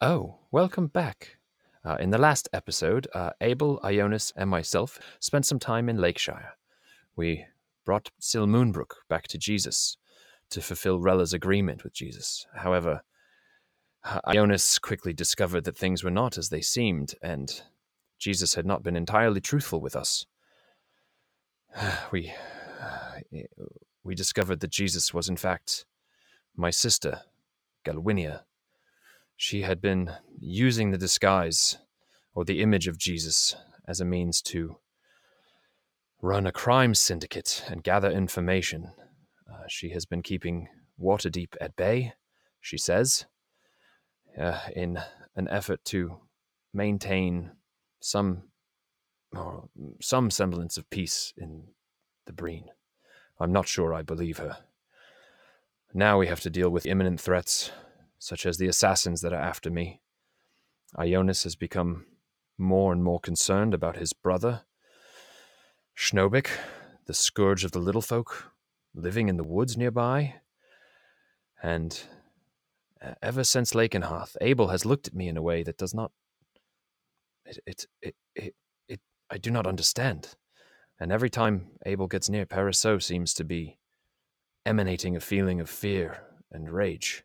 Oh, welcome back. Uh, in the last episode, uh, Abel, Ionis, and myself spent some time in Lakeshire. We brought Sil Moonbrook back to Jesus to fulfill Rella's agreement with Jesus. However, uh, Ionis quickly discovered that things were not as they seemed, and Jesus had not been entirely truthful with us. We we discovered that Jesus was in fact my sister, Galwinia. She had been using the disguise or the image of Jesus as a means to run a crime syndicate and gather information. Uh, she has been keeping Waterdeep at bay, she says, uh, in an effort to maintain some or some semblance of peace in the Breen. I'm not sure I believe her. Now we have to deal with imminent threats, such as the assassins that are after me. Ionis has become more and more concerned about his brother, Schnobik, the scourge of the little folk, living in the woods nearby. And uh, ever since Lakenhearth, Abel has looked at me in a way that does not. It, it, it, it, it, I do not understand. And every time Abel gets near, Paraso seems to be emanating a feeling of fear and rage.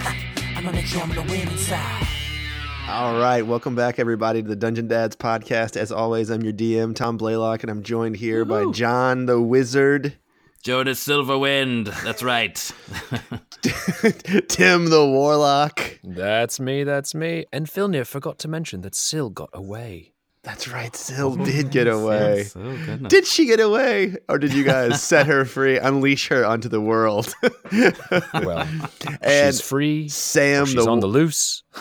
gonna make sure I'm gonna win inside. All right, welcome back, everybody, to the Dungeon Dads podcast. As always, I'm your DM, Tom Blaylock, and I'm joined here by John the Wizard, Jonas Silverwind. That's right. Tim the Warlock. That's me, that's me. And Filnir forgot to mention that Sil got away. That's right, Sil did get away. Oh. Did she get away, or did you guys set her free, unleash her onto the world? Well, and she's free. Sam She's the on the loose.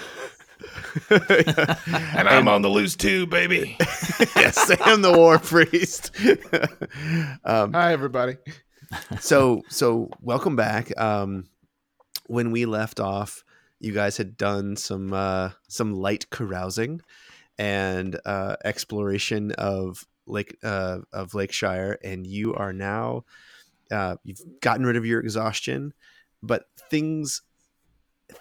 And I'm on the loose too, baby. yeah, Sam the War Priest. um, Hi, everybody. so so welcome back. Um, when we left off, you guys had done some uh, some light carousing and uh, exploration of Lake uh, of Lakeshire, and you are now uh, you've gotten rid of your exhaustion, but things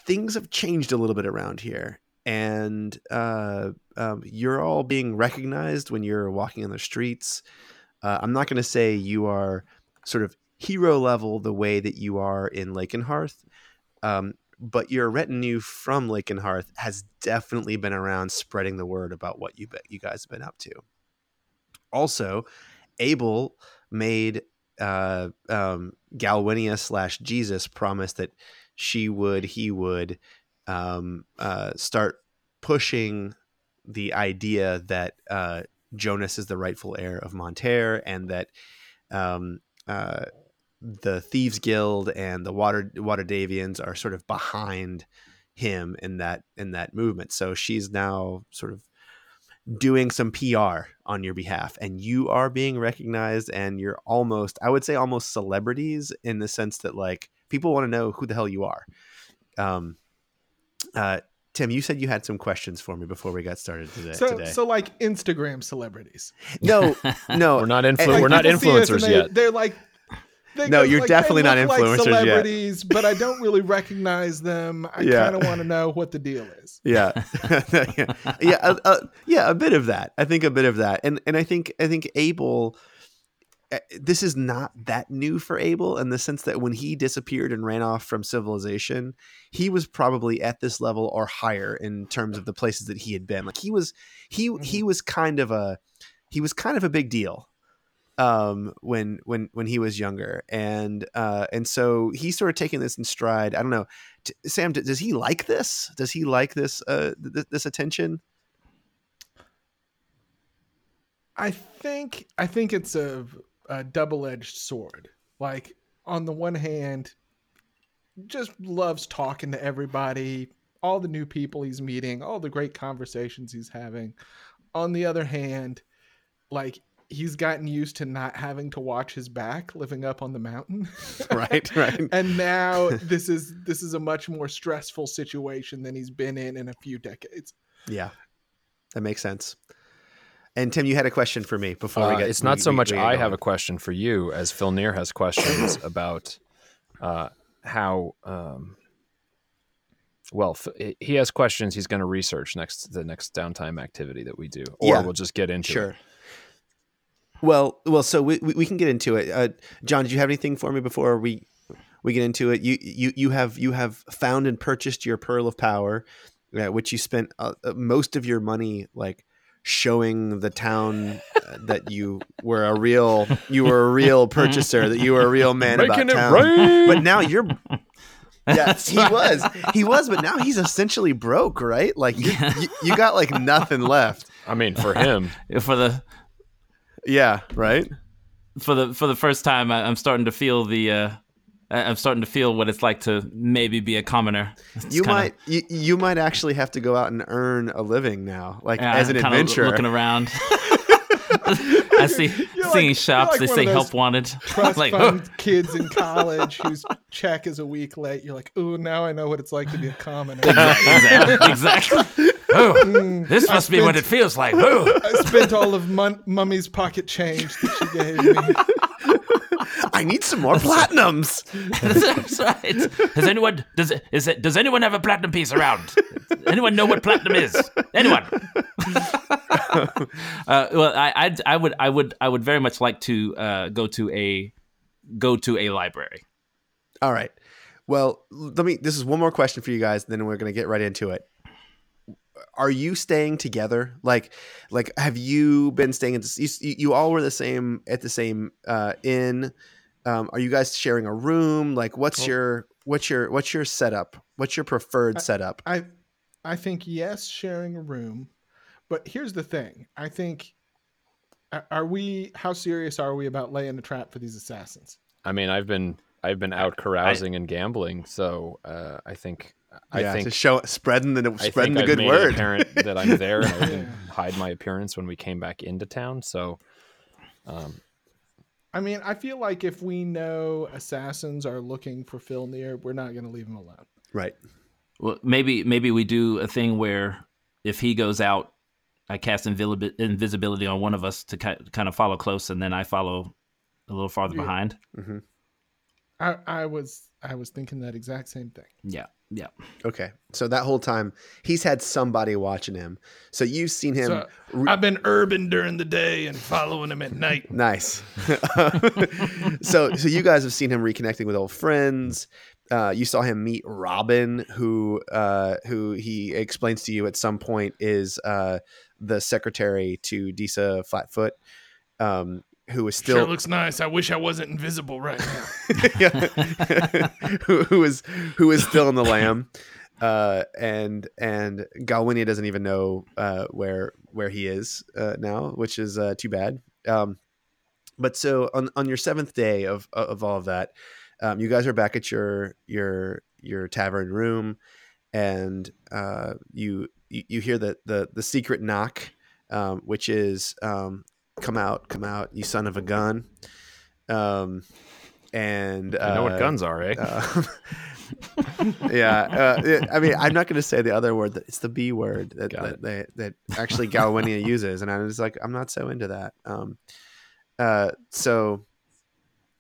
things have changed a little bit around here. And uh, um, you're all being recognized when you're walking on the streets. Uh, I'm not going to say you are sort of hero level the way that you are in Lakenhearth, um, but your retinue from Lakenhearth has definitely been around spreading the word about what you be- you guys have been up to. Also, Abel made uh, um, Galwinia slash Jesus promise that she would, he would um, uh, start pushing the idea that uh, Jonas is the rightful heir of Monterre and that um, uh, the Thieves Guild and the Water Waterdhavians are sort of behind him in that in that movement. So she's now sort of doing some PR on your behalf and you are being recognized and you're almost I would say almost celebrities in the sense that like people want to know who the hell you are. Um uh Tim, you said you had some questions for me before we got started today. So, today. so like Instagram celebrities. no, no, We're not influ- and- Like, We're not people see influencers they, yet. They're like, No, you're like, definitely not influencers like yet. celebrities, but I don't really recognize them. I Yeah. kind of want to know what the deal is. yeah yeah yeah a, a- yeah a bit of that i think a bit of that and and i think i think abel uh, this is not that new for abel in the sense that when he disappeared and ran off from civilization he was probably at this level or higher in terms of the places that he had been like he was he he was kind of a he was kind of a big deal um when when when he was younger and uh and so he's sort of taking this in stride i don't know T- sam d- does he like this does he like this uh th- this attention I think I think it's a, a double-edged sword. Like on the one hand, just loves talking to everybody. all the new people he's meeting, all the great conversations he's having. On the other hand, like he's gotten used to not having to watch his back living up on the mountain. right, right. and now this is this is a much more stressful situation than he's been in in a few decades. Yeah, that makes sense. And Tim, you had a question for me before we Uh, get. it's not we- so we- much we I going. have a question for you as Filnir has questions about uh, how. Um, well, he has questions. He's going to research next the next downtime activity that we do, or Yeah, we'll just get into Sure. it. Well, well, so we, we we can get into it. Uh, John, did you have anything for me before we we get into it? You you you have you have found and purchased your pearl of power, uh, which you spent uh, uh, most of your money like showing the town uh, that you were a real you were a real purchaser, that you were a real man about Making it town. rain. But now you're. Yes, he was. He was, but now he's essentially broke, right? Like you, you, you got like nothing left. I mean, for him, For the Yeah, right. for the for the first time, I, I'm starting to feel the. Uh, I'm starting to feel what it's like to maybe be a commoner. It's you kinda- might you, you might actually have to go out and earn a living now like yeah, as an adventurer looking around. I see You're seeing like- shops. like they say help wanted. Trust like, fund kids in college whose check is a week late. You're like, ooh, now I know what it's like to be a commoner. exactly. exactly. Oh, Mm, this must be what it feels like. Oh. I spent all of Mummy's pocket change that she gave me. I need some more platinums That's right. Does anyone does it is it does anyone have a platinum piece around? Anyone know what platinum is? Anyone? uh, well, I, I I would I would I would very much like to uh, go to a go to a library. all right well let me this is one more question for you guys then we're going to get right into it are you staying together like like have you been staying at this you, you all were the same at the same uh inn um are you guys sharing a room like what's your what's your what's your setup what's your preferred setup I, I think yes, sharing a room, but here's the thing. I think, are we? How serious are we about laying a trap for these assassins? I mean, I've been I've been out carousing and gambling, so uh, I think I yeah think to show spreading the I spreading think the I've good made word apparent that I'm there, and I didn't hide my appearance when we came back into town. So, um, I mean, I feel like if we know assassins are looking for Filnir, we're not going to leave him alone. right Well, maybe maybe we do a thing where if he goes out, I cast invili- invisibility on one of us to ki- kind of follow close, and then I follow a little farther Yeah. behind. Mm-hmm. I, I was I was thinking that exact same thing. Yeah, yeah. Okay. So that whole time he's had somebody watching him. So you've seen him So, I've been urban during the day and following him at night. nice. so so you guys have seen him reconnecting with old friends. Uh, you saw him meet Robin, who uh, who he explains to you at some point is uh, the secretary to Disa Flatfoot, um, who is still sure looks nice. I wish I wasn't invisible right now. who, who is who is still in the lamb uh and and galwinia doesn't even know uh where where he is uh now which is uh too bad um but so on on your seventh day of of all of that um you guys are back at your your your tavern room and uh you you, you hear the the the secret knock um which is um come out come out you son of a gun um and you know uh, what guns are, eh? uh, yeah, uh, I mean, I'm not going to say the other word. That it's the B word that that, that, that actually Galwinia uses, and I was like, I'm not so into that. Um, uh, so,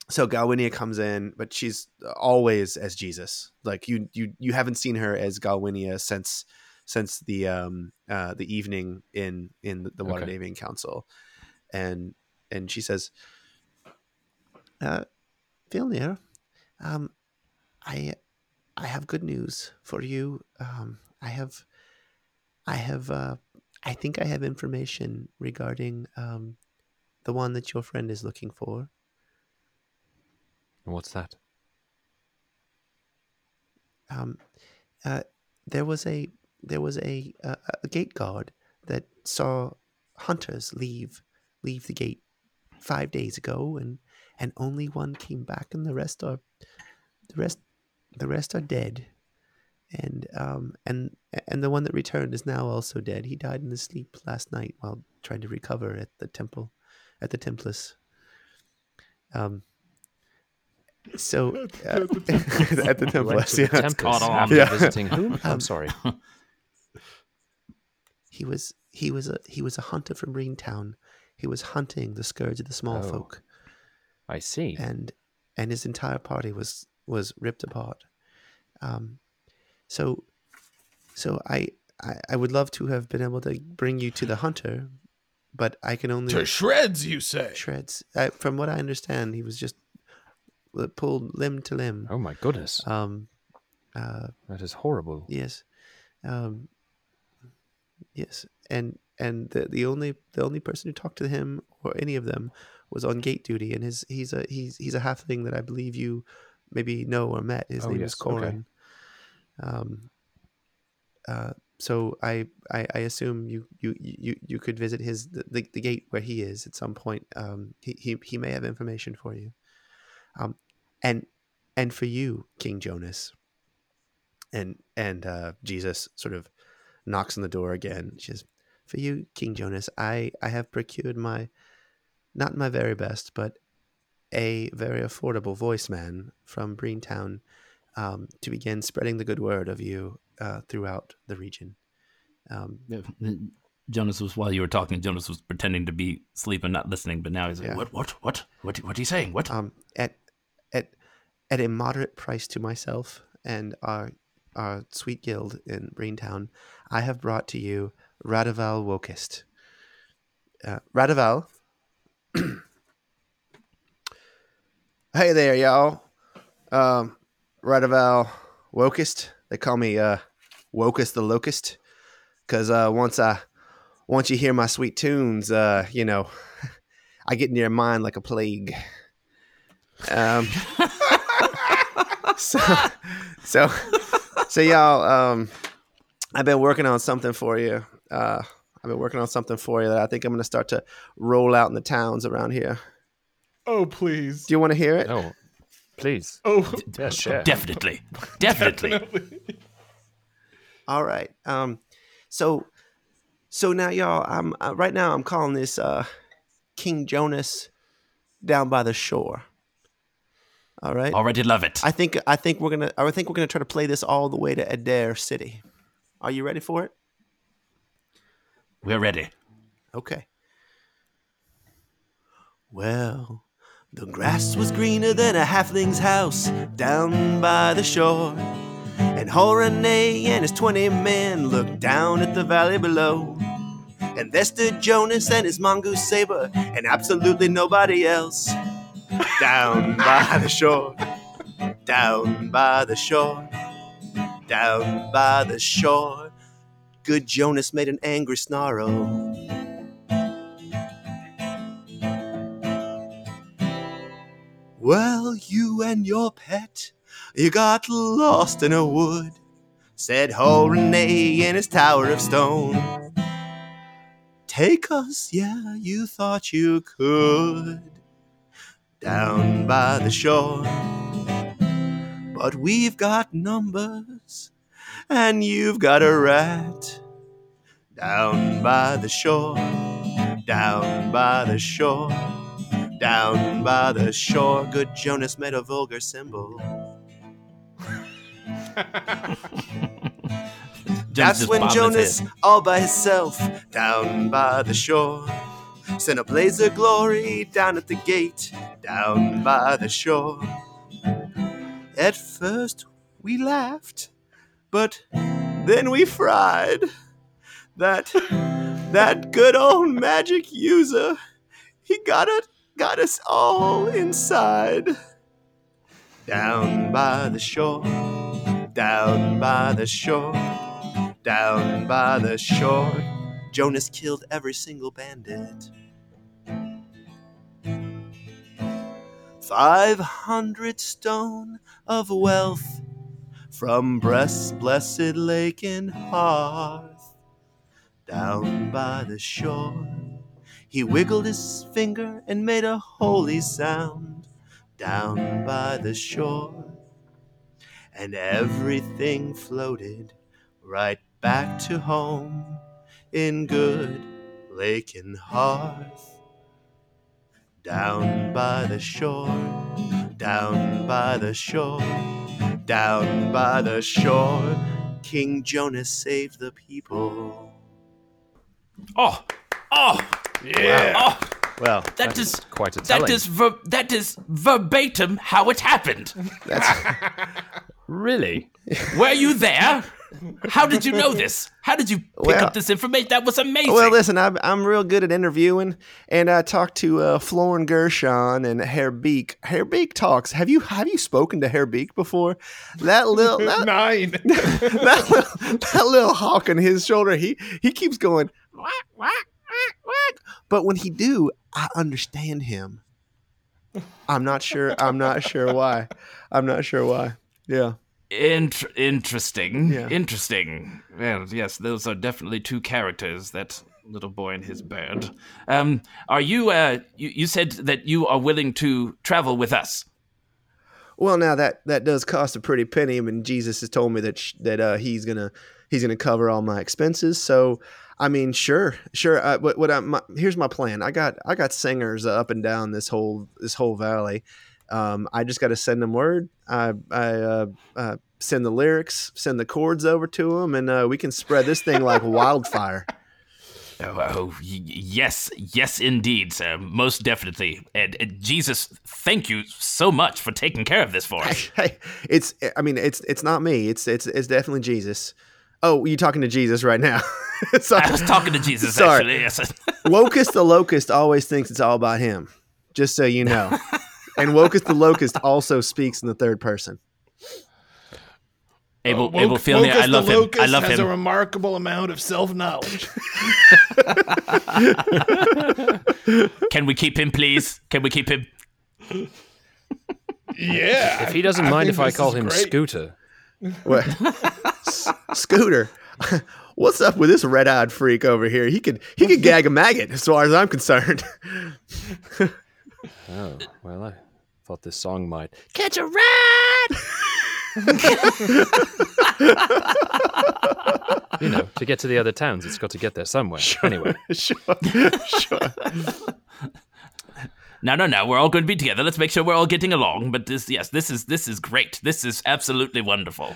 so Galwinia comes in, but she's always as Jesus. Like you, you, you haven't seen her as Galwinia since since the um uh the evening in in the, the Okay. Council, and and she says, uh, Filnir, um, I I have good news for you. Um, I have I have uh, I think I have information regarding um, the one that your friend is looking for. What's that? Um, uh, there was a there was a, a a gate guard that saw hunters leave leave the gate five days ago, and and only one came back, and the rest are the rest the rest are dead. and um and and the one that returned is now also dead. He died in his sleep last night while trying to recover at the temple, at the Templus. Um. So uh, at the You went Templus, to yeah. Templars caught on. after Yeah. visiting who? I'm Um, sorry. He was he was a he was a hunter from Greentown. He was hunting the scourge of the small Oh. folk, I see. and and his entire party was was ripped apart. Um, so so I, I I would love to have been able to bring you to the hunter, but I can only To shreds, you say? shreds. I, from what I understand, he was just uh, pulled limb to limb. Oh my goodness, Um, uh, that is horrible. Yes. Um, yes. And and the the only the only person who talked to him or any of them was on gate duty, and his he's a he's he's a halfling that I believe you maybe know or met. His Oh, name yes, is okay. Corin. Um. Uh. So I, I I assume you you you you could visit his the, the, the gate where he is at some point. Um. He, he he may have information for you. Um. And and for you, King Jonas and and uh, Jesus sort of knocks on the door again. She says, "For you, King Jonas, I I have procured my not my very best, but a very affordable voice man from Breentown um, to begin spreading the good word of you uh, throughout the region." Um, Jonas was while you were talking. Jonas was pretending to be asleep and not listening, but now he's like, Yeah. "What? What? What? What? What are you saying? What?" um, at at at a moderate price to myself and our our sweet guild in Breentown, I have brought to you Radival Wokist. Uh, hey there, y'all. Um, Wokist. They call me uh, Wokist the Locust, because uh, once I once you hear my sweet tunes, uh, you know, I get in your mind like a plague. Um, so, so, so y'all, um, I've been working on something for you. Uh, I've been working on something for you that I think I'm going to start to roll out in the towns around here. Oh, please. Do you want to hear it? Oh, please. Oh, Yeah, share. Definitely, definitely. definitely. All right. Um, so, so now y'all, I'm uh, right now. I'm calling this uh, King Jonas down by the shore. All right. Already love it. I think I think we're gonna I think we're gonna try to play this all the way to Adair City. Are you ready for it? We're ready. Okay. Well, the grass was greener than a halfling's house down by the shore. And Horene and his 20 men looked down at the valley below. And there stood Jonas and his mongoose saber, and absolutely nobody else. Down by the shore, down by the shore, down by the shore. Good Jonas made an angry snarl. Well, you and your pet, you got lost in a wood, said Horene in his tower of stone. Take us, yeah, you thought you could, down by the shore. But we've got numbers, and you've got a rat, down by the shore, down by the shore. Down by the shore, good Jonas made a vulgar symbol. That's when Jonas, all by himself, down by the shore, sent a blaze of glory down at the gate, down by the shore. At first we laughed, but then we fried. That that good old magic user, he got it, got us all inside. Down by the shore, down by the shore, down by the shore. Jonas killed every single bandit. Five hundred stone of wealth from Breast's blessed lake and hearth. Down by the shore, he wiggled his finger and made a holy sound. Down by the shore. and everything floated right back to home in good lake and hearth. Down by the shore, down by the shore, down by the shore, King Jonas saved the people. Oh, oh, Yeah. oh! Well, That is Quite a telling. that is ver- that is verbatim how it happened. That's really? Were you there? How did you know this? How did you pick Well- up this information? That was amazing. Well, listen, I'm, I'm real good at interviewing, and I talked to uh, Florin Gershon and Herr Beek. Herr Beek talks. Have you have you spoken to Herr Beek before? That little that, Nine. that little that little hawk on his shoulder. He he keeps going whack whack whack whack. But when he do, I understand him. I'm not sure. I'm not sure why. I'm not sure why. Yeah. Int- interesting. Yeah. Interesting. Well, yes, those are definitely two characters. That little boy and his bird. Um, are you? Uh, you, you said that you are willing to travel with us. Well, now that that does cost a pretty penny. I mean, Jesus has told me that sh- that uh, he's gonna he's gonna cover all my expenses. So, I mean, sure, sure. Uh, what what I, my, here's my plan. I got I got singers up and down this whole this whole valley. Um, I just got to send them word. I I uh, uh, send the lyrics, send the chords over to them, and uh, we can spread this thing like wildfire. Oh, oh y- yes, yes, indeed, sir. Most definitely. And, and Jesus, thank you so much for taking care of this for us. hey, it's I mean, it's it's not me. It's it's it's definitely Jesus. Oh, you talking to Jesus right now? Sorry. I was talking to Jesus, Sorry. actually. Yes. Locust the locust always thinks it's all about him. Just so you know. And Wokus the locust also speaks in the third person. Abel, Woke- Abel Filnir, I love the him. Locust I love has him. a remarkable amount of self knowledge. Can we keep him, please? Can we keep him? yeah. If he doesn't I mind think if I call him great. Scooter. What? S- Scooter. What's up with this red-eyed freak over here? He could he could gag a maggot as far as I'm concerned. Oh, well, I thought this song might. Catch a rat. You know, to get to the other towns, it's got to get there somewhere. Sure, Anyway, sure. Sure. No, no, no. We're all going to be together. Let's make sure we're all getting along. But this, yes, this is this is great. This is absolutely wonderful.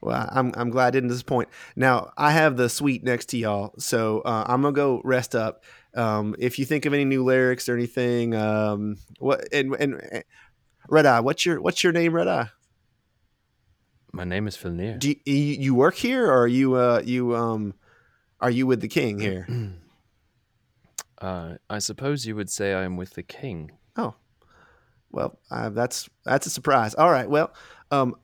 Well, I'm I'm glad I didn't disappoint. Now I have the suite next to y'all, so uh, I'm gonna go rest up. Um, if you think of any new lyrics or anything, um, what and and Red Eye, what's your what's your name, Red Eye? my name is Filnir. Do you, you, you work here, or are you uh you um are you with the king here? Uh, I suppose you would say I am with the king. Oh, well, uh, that's that's a surprise. All right, well, um,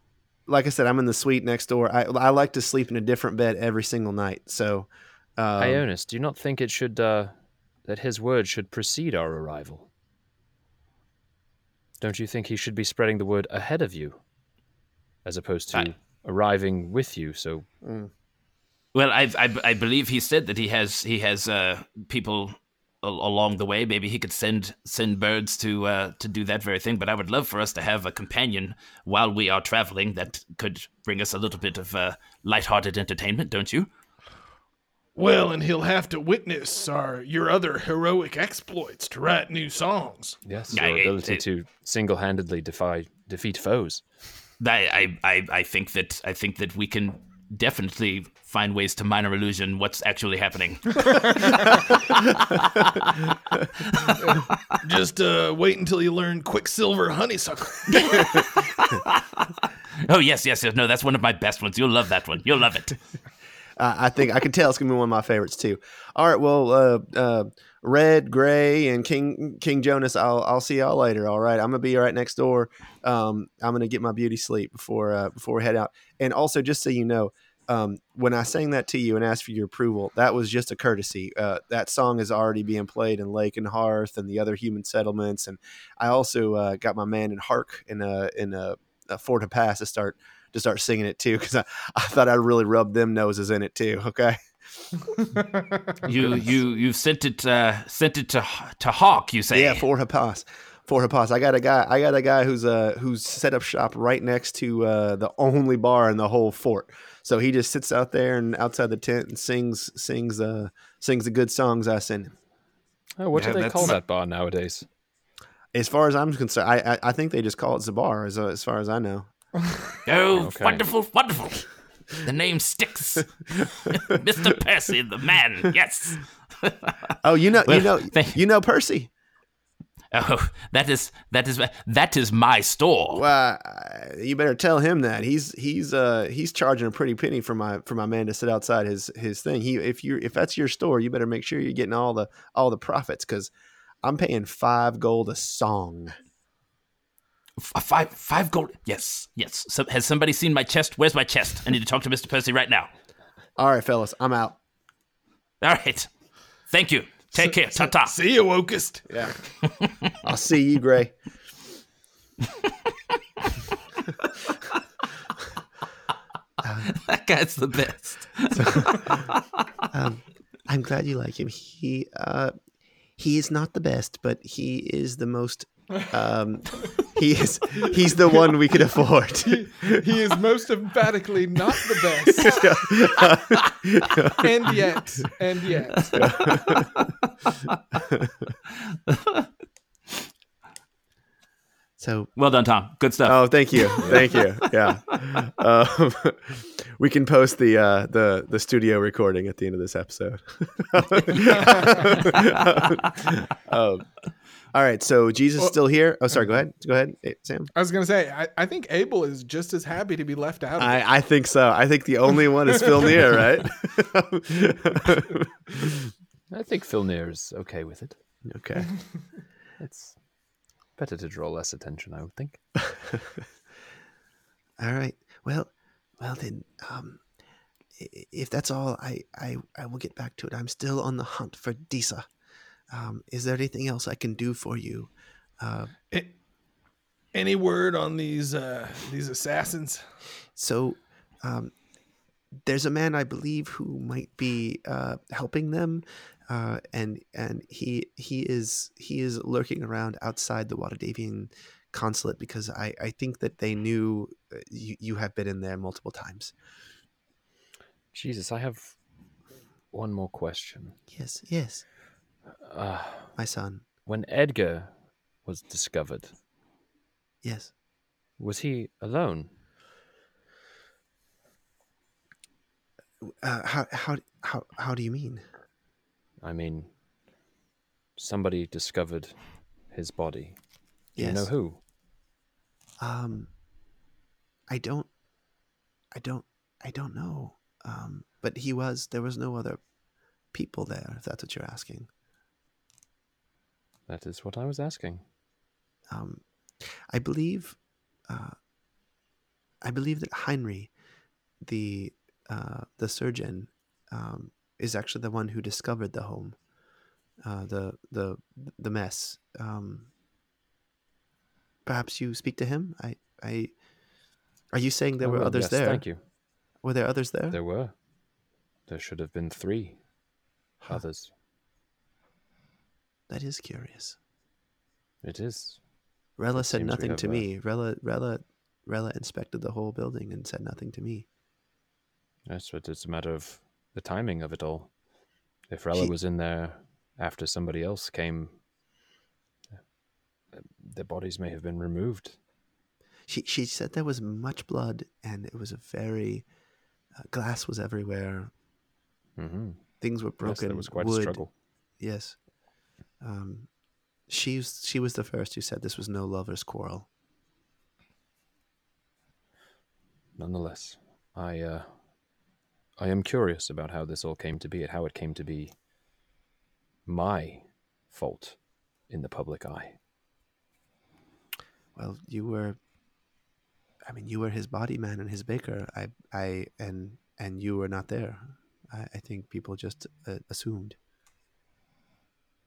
like I said, I'm in the suite next door. I I like to sleep in a different bed every single night, so. Um, Ionis, do you not think it should, uh, that his word should precede our arrival? Don't you think he should be spreading the word ahead of you, as opposed to I- arriving with you? So, Well, I, I I believe he said that he has he has uh, people a- along the way. Maybe he could send send birds to uh, to do that very thing. But I would love for us to have a companion while we are traveling that could bring us a little bit of uh, lighthearted entertainment. Don't you? Well, and he'll have to witness our your other heroic exploits to write new songs. yes, your I- ability I- to single-handedly defy defeat foes. I, I, I, I think that I think that we can definitely find ways to minor illusion what's actually happening. Just uh, wait until you learn Quicksilver Honeysuckle. oh yes, yes, yes. No, that's one of my best ones. You'll love that one. You'll love it. Uh, I think I can tell it's gonna be one of my favorites too. All right, well, uh, uh, Red, Gray, and King King Jonas, I'll I'll see y'all later. All right, I'm gonna be right next door. Um, I'm gonna get my beauty sleep before uh, before we head out. And also, just so you know, um, when I sang that to you and asked for your approval, that was just a courtesy. Uh, that song is already being played in Lakenhearth and the other human settlements. And I also uh, got my man in Hark in a, in uh, uh, Fort Pass to start to start singing it too because I, I thought I'd really rub them noses in it too. Okay. You you you sent it uh, sent it to to Hawk. You say? Yeah, for Pass. for Hapas. I got a guy. I got a guy who's uh who's set up shop right next to uh the only bar in the whole fort. So he just sits out there and outside the tent and sings sings uh sings the good songs I send him. Oh, what Yeah, do they call that bar nowadays? As far as I'm concerned, I I, I think they just call it Zabar. As uh, as far as I know. Oh, Okay. wonderful, wonderful. The name sticks. Mr. Percy, the man. Yes. Oh, you know, you know, thank- you know Percy. Oh, that is that is that is my store. Well, uh, you better tell him that he's he's uh he's charging a pretty penny for my for my man to sit outside his his thing. He if you if that's your store, you better make sure you're getting all the all the profits because I'm paying five gold a song. F- five five gold. Yes, yes. So, has somebody seen my chest? Where's my chest? I need to talk to Mr. Percy right now. All right, fellas, I'm out. All right. Thank you. Take care. Ta ta. See you, Wokest. Yeah, I'll see you, Gray. That guy's the best. Um, I'm glad you like him. He uh he is not the best, but he is the most. Um, he is he's the one we could afford. He is most emphatically not the best. and yet, and yet. so Well done, Tom. Good stuff. Oh, thank you, thank you. Yeah, um, we can post the uh, the the studio recording at the end of this episode. um, all right, so Jesus is still here. Oh, sorry. Go ahead. Go ahead, Sam. I was gonna say, I, I think Abel is just as happy to be left out of. I, I think so. I think the only one is Filnir, right? I think Filnir is okay with it. okay. It's better to draw less attention, I would think. All right. Well, well then, um, if that's all, I, I, I will get back to it. I'm still on the hunt for Disa. Um, is there anything else I can do for you? Uh, A- Any word on these uh, these assassins? so, um, there's a man I believe who might be uh, helping them, uh, and and he he is he is lurking around outside the Waterdhavian consulate because I, I think that they knew uh, you, you have been in there multiple times. Jesus, I have one more question. Yes, yes, Uh, my son. when Edgar was discovered, Yes. was he alone? Uh, how how how how do you mean? I mean, somebody discovered his body. Do Yes. you know who? Um, I don't, I don't, I don't know. Um, but he was. There was no other people there. If that's what you're asking. That is what I was asking. Um, I believe, uh, I believe that Heinrich, the uh, the surgeon, um, is actually the one who discovered the home, uh, the the the mess. Um, perhaps you speak to him. I I. Are you saying there Oh, were others yes, there? Thank you. Were there others there? There were. There should have been three Huh. others. That is curious. It is. Rella It said nothing to me. Rella Rella Rella inspected the whole building and said nothing to me. Yes, but it's a matter of the timing of it all. If Rella He- was in there after somebody else came, uh, their bodies may have been removed. She she said there was much blood and it was a very uh, glass was everywhere. hmm Things were Yes, broken. there was quite wood. a struggle. Yes. Um, she's she was the first who said this was no lovers' quarrel. Nonetheless, I uh, I am curious about how this all came to be and how it came to be my fault in the public eye. Well, you were. I mean, you were his body man and his baker. I I and and you were not there. I, I think people just uh, assumed.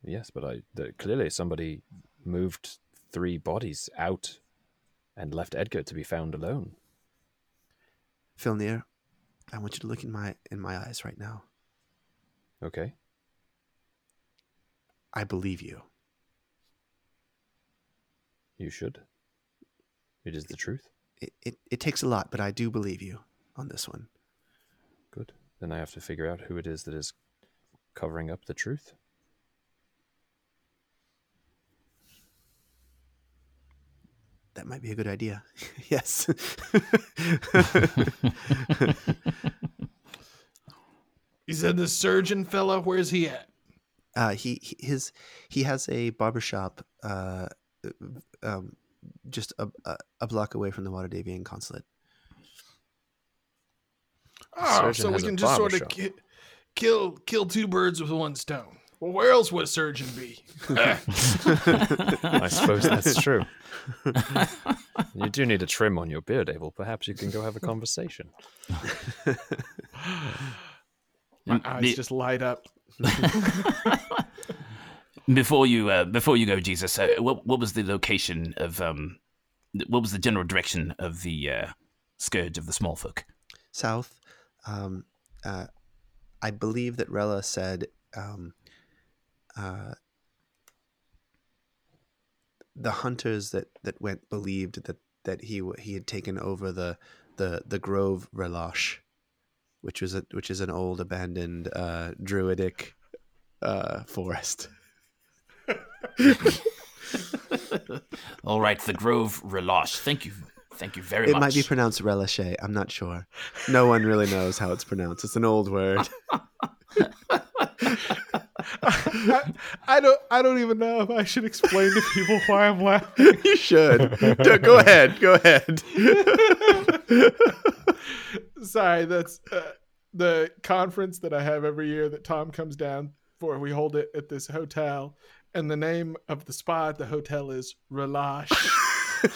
Yes, but I the, clearly somebody moved three bodies out and left Edgar to be found alone. Filnir, I want you to look in my in my eyes right now. Okay. I believe you. You should. It is the truth. It, it, it takes a lot, but I do believe you on this one. Good. Then I have to figure out who it is that is covering up the truth. That might be a good idea. yes. he said the surgeon fella. Where's he at? uh, he he- his he has a barbershop uh, um, just a, a, a block away from the Waterdhavian consulate. Oh, so we can just sort of ki- kill kill two birds with one stone. Well, where else would a surgeon be? I suppose that's true. you do need a trim on your beard, Abel. Perhaps you can go have a conversation. My eyes the- just light up. Before you, uh, before you go, Jesus, uh, what what was the location of um, what was the general direction of the uh, scourge of the small folk? South, um, uh, I believe that Rella said um, uh, the hunters that, that went believed that, that he he had taken over the the the Grove Relash, which was a which is an old abandoned uh, druidic uh, forest. All right, the Grove Relash. Thank you, thank you very It much. It might be pronounced Relache. I'm not sure. No one really knows how it's pronounced. It's an old word. I, I don't. I don't even know if I should explain to people why I'm laughing. you should. Do- Go ahead. Go ahead. Sorry, that's uh, the conference that I have every year that Tom comes down for. We hold it at this hotel, and the name of the spa at the hotel is Relash.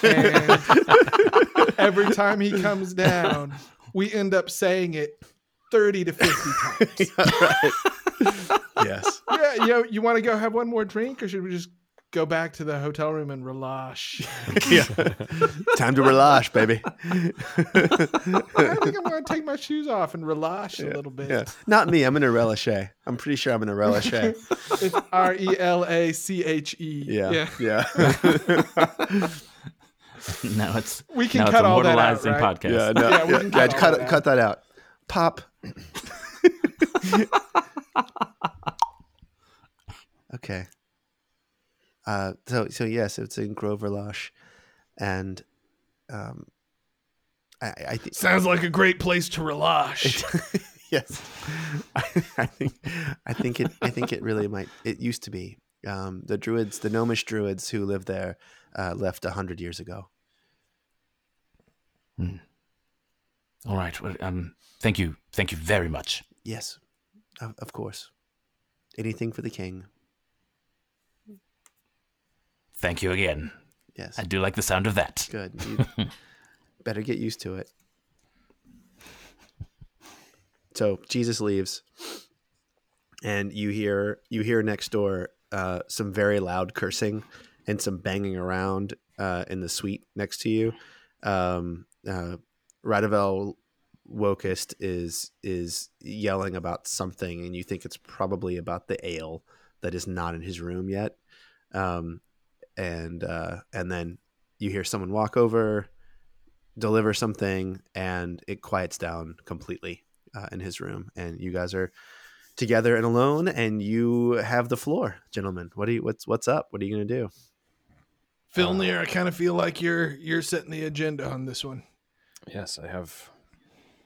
And every time he comes down, we end up saying it thirty to fifty times. right. yes. yeah, you, you want to go have one more drink, or should we just go back to the hotel room and relax? Yeah. Time to relax, baby. I think I'm going to take my shoes off and relax a little bit. Yeah. Not me. I'm in a relish. I'm pretty sure I'm in a relish. Yeah. It's R E L A C H E. Yeah. Yeah. no, it's We can now cut it's all that out, right? podcast. Yeah. No, Yeah, we yeah, can yeah, cut all cut, that cut that out. Pop. okay. Uh, so so yes, it's in Grover Lush, and um, I, I think Sounds like a great place to relax. yes, I, I think I think it I think it really might. It used to be um, the druids, the gnomish druids who lived there, uh, left a hundred years ago. All right. Well, um, thank you, thank you very much. Yes, of, of course. Anything for the king. Thank you again. Yes, I do like the sound of that. good. You better get used to it. So Jesus leaves, and you hear you hear next door uh, some very loud cursing and some banging around uh, in the suite next to you. Um, uh, Radovel Wokist is is yelling about something, and you think it's probably about the ale that is not in his room yet. Um, and uh, and then you hear someone walk over, deliver something, and it quiets down completely uh, in his room. And you guys are together and alone, and you have the floor, gentlemen. What do you? What's what's up? What are you gonna do? Filnir, I kind of feel like you're you're setting the agenda on this one. Yes, I have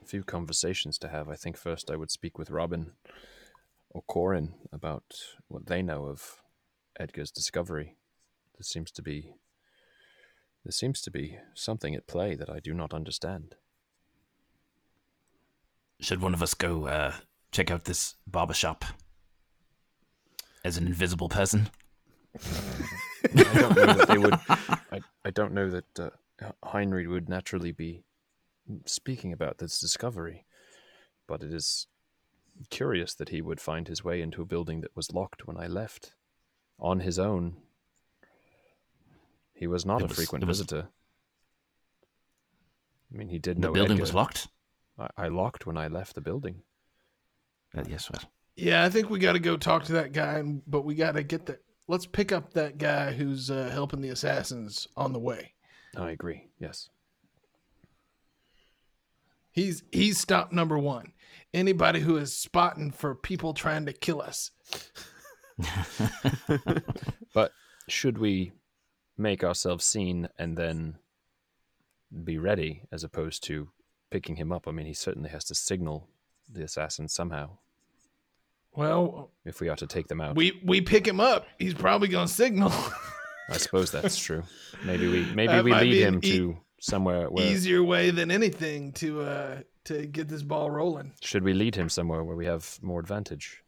a few conversations to have. I think first I would speak with Robin or Corin about what they know of Edgar's discovery. There seems to be there seems to be something at play that I do not understand. Should one of us go uh, check out this barber shop as an invisible person? I don't know that they would. I, I don't know that uh, Heinrich would naturally be speaking about this discovery, but it is curious that he would find his way into a building that was locked when I left on his own. He was not It a was- frequent it was- visitor. I mean, he did The know building Edgar. was locked. I, I locked when I left the building. Uh, yes, well, Yeah, I think we got to go talk to that guy, but we got to get the let's pick up that guy who's uh, helping the assassins on the way. I agree. Yes. He's he's stop number one. Anybody who is spotting for people trying to kill us. But should we make ourselves seen and then be ready as opposed to picking him up? I mean, he certainly has to signal the assassins somehow Well, if we ought to take them out. we we pick him up. He's probably gonna signal. I suppose that's true. Maybe we maybe That we lead him e- to somewhere where Easier way than anything to uh to get this ball rolling. should we lead him somewhere where we have more advantage?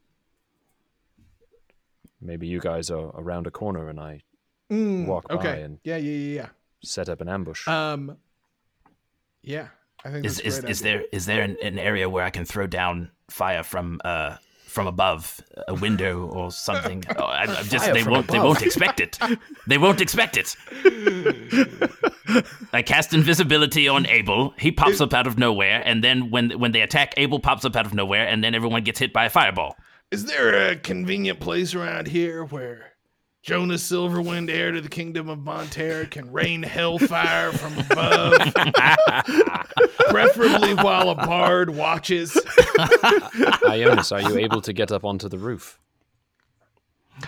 Maybe you guys are around a corner and I Mm, Walk by and- yeah, yeah, yeah, set up an ambush. yeah. Um, yeah. I think Is that's is, is there is there an, an area where I can throw down fire from uh from above a window or something? Oh, I, I'm just Fire they won't they won't expect it. They won't expect it. I cast invisibility on Abel. He pops up out of nowhere, and then when when they attack, Abel pops up out of nowhere, and then everyone gets hit by a fireball. Is there a convenient place around here where Jonas Silverwind, heir to the kingdom of Monterra, can rain hellfire from above? Preferably while a bard watches. Ionis, are you able to get up onto the roof?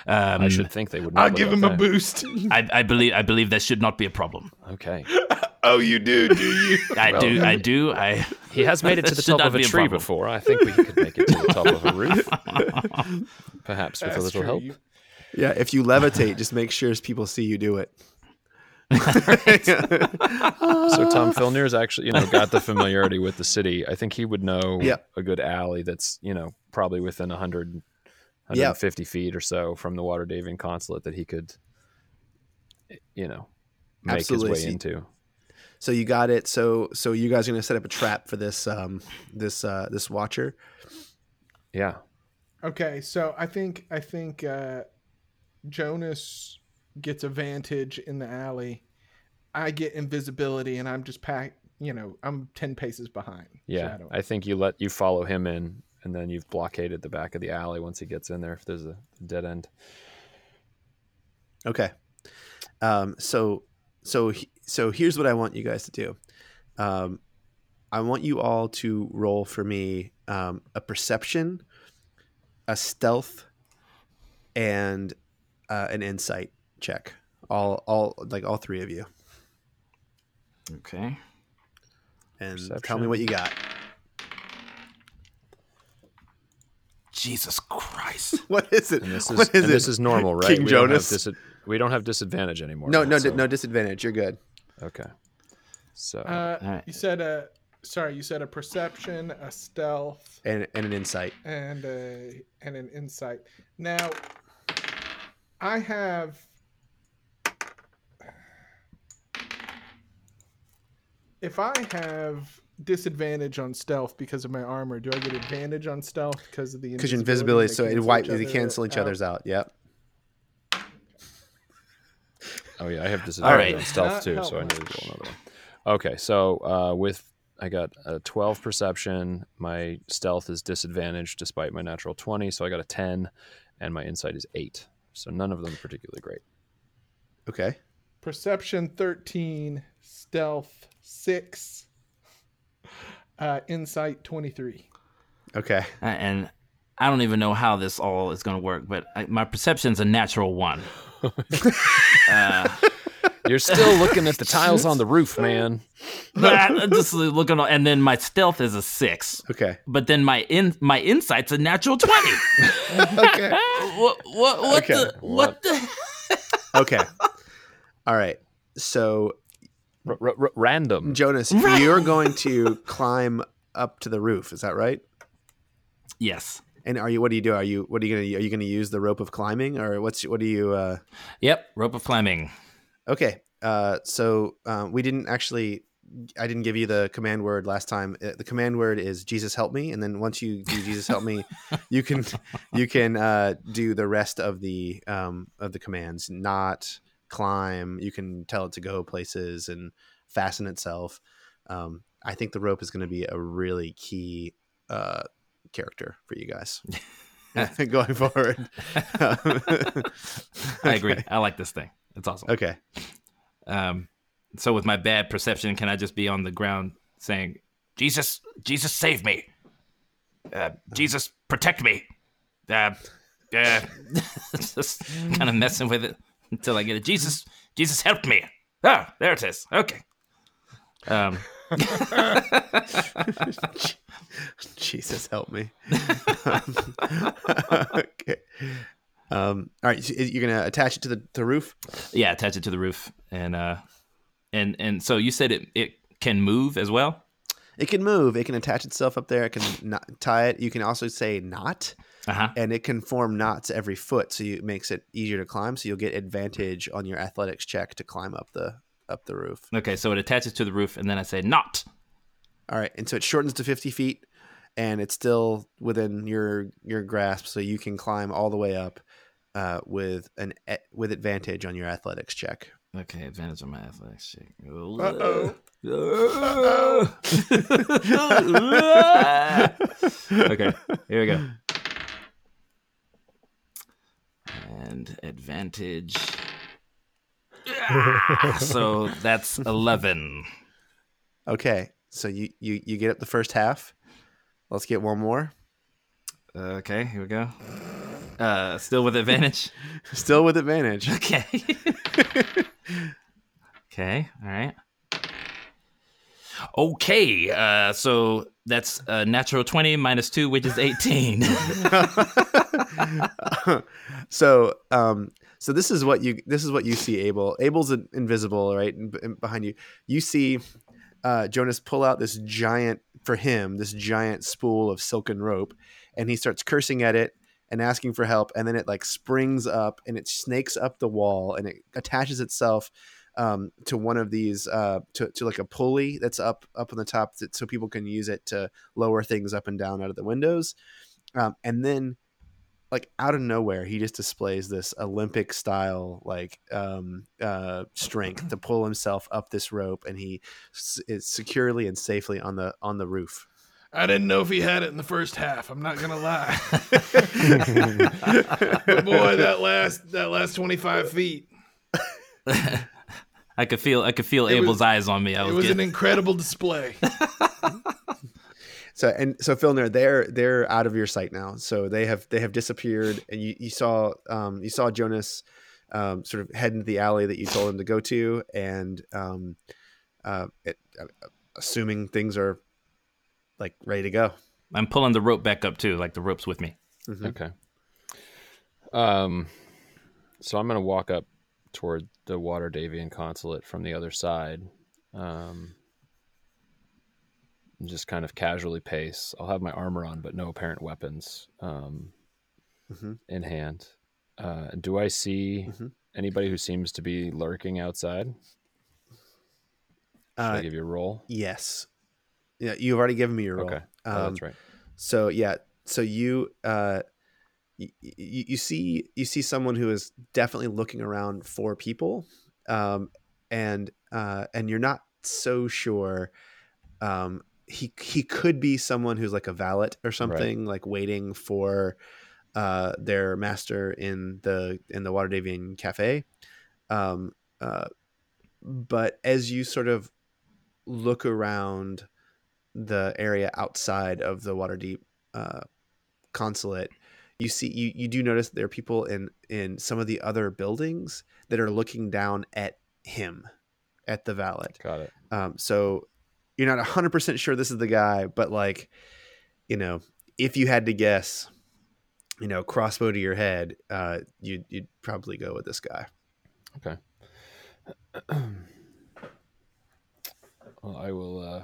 Um, I should think they would. Know I'll give about him a boost. I, I believe I believe that should not be a problem. Okay. Oh, you do, do you? I do I do I. He has made it to the top of a be a tree problem. before. I think we could make it to the top of a roof. Perhaps with a little true. help. You- Yeah, if you levitate, just make sure people see you do it. So Tom Filnir's actually, you know, got the familiarity with the city. I think he would know Yeah. a good alley that's, you know, probably within 100, Yeah. 150 feet or so from the Waterdhavian consulate that he could, you know, make Absolutely. his way See- into. So you got it. So so you guys are gonna set up a trap for this um this uh this watcher. Yeah. Okay, so I think I think uh, Jonas gets a vantage in the alley. I get invisibility, and I'm just packed. You know, I'm ten paces behind. Yeah. Shadow. I think you let you follow him in and then you've blockaded the back of the alley once he gets in there if there's a dead end. Okay. Um so so so here's what I want you guys to do. Um I want you all to roll for me um a perception, a stealth, and uh, an insight check. All all like all three of you. Okay. And tell me what you got. Jesus Christ. What is it? And this is, What is and this it? is normal, right? King we Don't have Jonas? dis- we don't have disadvantage anymore. No, right? no, So- no disadvantage. You're good. Okay. So Uh, All right. You said a sorry. You said a perception, a stealth, And and an insight. and a and an insight. Now, I have. If I have disadvantage on stealth because of my armor, do I get advantage on stealth because of the Because your invisibility, so it wipe they cancel cancel each out? other's out. Yep. Oh yeah, I have disadvantage right. on stealth too, help so I need to much. roll another one. Okay, so uh, with I got a twelve perception. My stealth is disadvantaged despite my natural twenty, so I got a ten, and my insight is eight. So none of them are particularly great. Okay. Perception 13, stealth 6, uh, insight 23. Okay. Uh, and I don't even know how this all is going to work, but I, my perception's a natural one. uh, You're still looking at the tiles on the roof, man. I'm just looking, and then my stealth is a six, Okay. but then my in my insight's a natural twenty. Okay. what what what Okay. the what the? Okay. All right. So R- r- r- random. Jonas, Right. you're going to climb up to the roof. Is that right? Yes. And are you? What do you do? Are you? What are you gonna? Are you gonna use the rope of climbing, or what's? What do you? uh Yep. Rope of climbing. Okay. Uh, so uh, we didn't actually. I didn't give you the command word last time. Uh, The command word is Jesus help me, and then once you do Jesus help me, you can you can uh, do the rest of the um, of the commands. Not climb. You can tell it to go places and fasten itself. Um, I think the rope is going to be a really key uh, character for you guys. going forward. I agree. I like this thing. It's awesome. Okay. Um, so with my bad perception, can I just be on the ground saying, "Jesus, Jesus, save me! Uh, Jesus, protect me!" Uh, uh, just kind of messing with it until I get it. Jesus, Jesus, help me! Ah, there it is. Okay. Um, Jesus help me. okay. Um, all right, so you're gonna attach it to the, the roof. yeah, attach it to the roof, and uh, and and so you said it it can move as well. It can move. It can attach itself up there. It can not, tie it. You can also say knot, Uh huh. and it can form knots every foot, so you, it makes it easier to climb. So you'll get advantage on your athletics check to climb up the up the roof. Okay, so it attaches to the roof, and then I say knot. All right, and so it shortens to 50 feet, and it's still within your your grasp, so you can climb all the way up uh, with an e- with advantage on your athletics check. Okay, advantage on my athletics check. Uh-oh. okay, here we go. And advantage. so that's 11. Okay, so you you you get up the first half. Let's get one more. Okay, here we go. Uh, still with advantage. Still with advantage. Okay. okay. All right. Okay. Uh, so that's a natural 20 minus 2, which is 18. so um so this is what you this is what you see abel abel's in- invisible right and behind you you see uh jonas pull out this giant for him this giant spool of silken rope and he starts cursing at it and asking for help and then it like springs up and it snakes up the wall and it attaches itself um, to one of these uh, to, to like a pulley that's up up on the top that, so people can use it to lower things up and down out of the windows. Um, and then like out of nowhere he just displays this olympic style like um uh strength to pull himself up this rope and he s- is securely and safely on the on the roof I didn't know if he had it in the first half. I'm not gonna lie. but boy, that last that last 25 feet, I could feel I could feel It was- Abel's eyes on me. I it was, was an incredible display. so and so Filnir, they're they're out of your sight now so they have they have disappeared and you, you saw um you saw jonas um sort of head into the alley that you told him to go to and um uh it, uh, assuming things are like ready to go I'm pulling the rope back up too, like the rope's with me. Mhm. Okay. Um, so I'm going to walk up toward the Waterdhavian consulate from the other side. Um, and just kind of casually pace. I'll have my armor on, but no apparent weapons um, Mhm. in hand. Uh, do I see Mhm. anybody who seems to be lurking outside? Should I uh give you a roll? yes yeah you've already given me your role Okay. Oh, um, that's right. So yeah, so you uh you, you see you see someone who is definitely looking around for people um and uh and you're not so sure um he he could be someone who's like a valet or something like waiting for uh their master in the in the Waterdhavian cafe um uh but as you sort of look around the area outside of the Waterdeep uh, consulate, you see you, you do notice there are people in in some of the other buildings that are looking down at him, at the valet. Got it. Um, so you're not hundred percent sure this is the guy, but like, you know, if you had to guess, you know, crossbow to your head, uh, you'd you'd probably go with this guy. Okay. well, I will. Uh,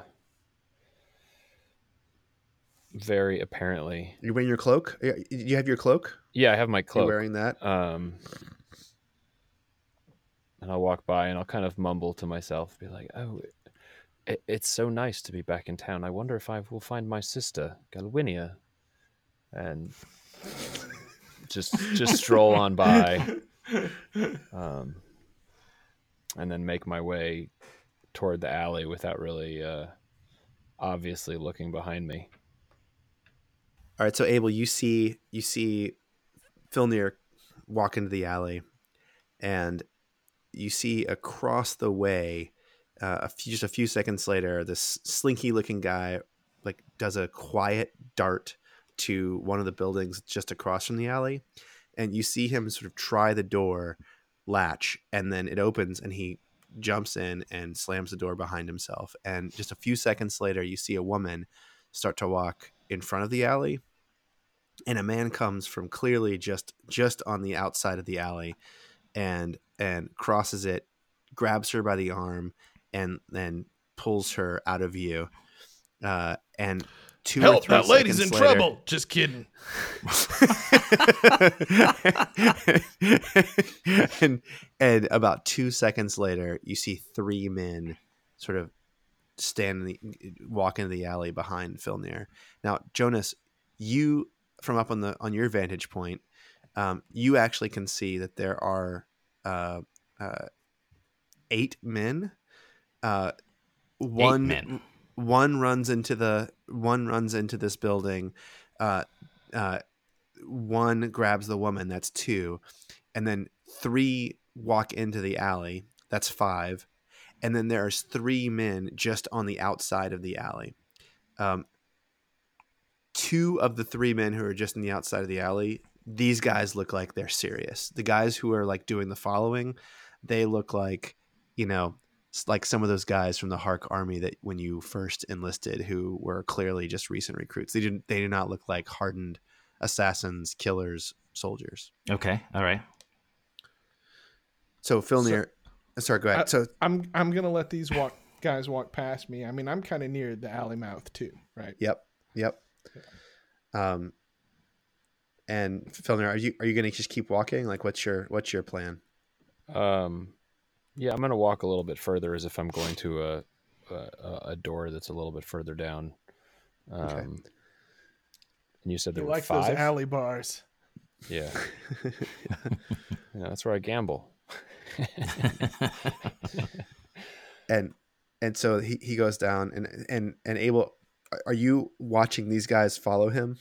very apparently, You're wearing your cloak. You have your cloak. yeah. I have my You're cloak. wearing that. Um, and I'll walk by and I'll kind of mumble to myself, be like, "Oh, it, it's so nice to be back in town. I wonder if I will find my sister, Galwinia." And just just stroll on by, um, and then make my way toward the alley without really, uh, obviously looking behind me. All right, so Abel, you see you see Filnir walk into the alley, and you see across the way, uh, a few, just a few seconds later, this slinky-looking guy like does a quiet dart to one of the buildings just across from the alley, and you see him sort of try the door latch, and then it opens, and he jumps in and slams the door behind himself. And just a few seconds later, you see a woman start to walk in front of the alley and a man comes from clearly just just on the outside of the alley and and crosses it grabs her by the arm and then pulls her out of view uh, and two or Help! three That lady's in later- trouble. Just kidding. and and about two seconds later, you see three men sort of stand in the walk into the alley behind Filnir. Now, Jonas, you from up on the on your vantage point, um, you actually can see that there are uh, uh, eight men. Uh, one men. one runs into the one runs into this building. Uh, uh, one grabs the woman. That's two, and then three walk into the alley. That's five, and then there's three men just on the outside of the alley. Um, two of the three men who are just in the outside of the alley, these guys look like they're serious. The guys who are like doing the following, they look like you know like some of those guys from the Hark army that when you first enlisted who were clearly just recent recruits. They didn't they do not look like hardened assassins, killers, soldiers. Okay. All right. So Filnir uh, sorry, go ahead. I- so I'm I'm gonna let these walk guys walk past me. I mean, I'm kind of near the alley mouth too, right? Yep. Yep. Um and Filnir, are you are you gonna just keep walking? Like what's your what's your plan? Um, yeah, I'm gonna walk a little bit further, as if I'm going to a a, a door that's a little bit further down. Um, and you said there You were like five. those alley bars? yeah, yeah, that's where I gamble. and and so he, he goes down and and and Abel are you watching these guys follow him?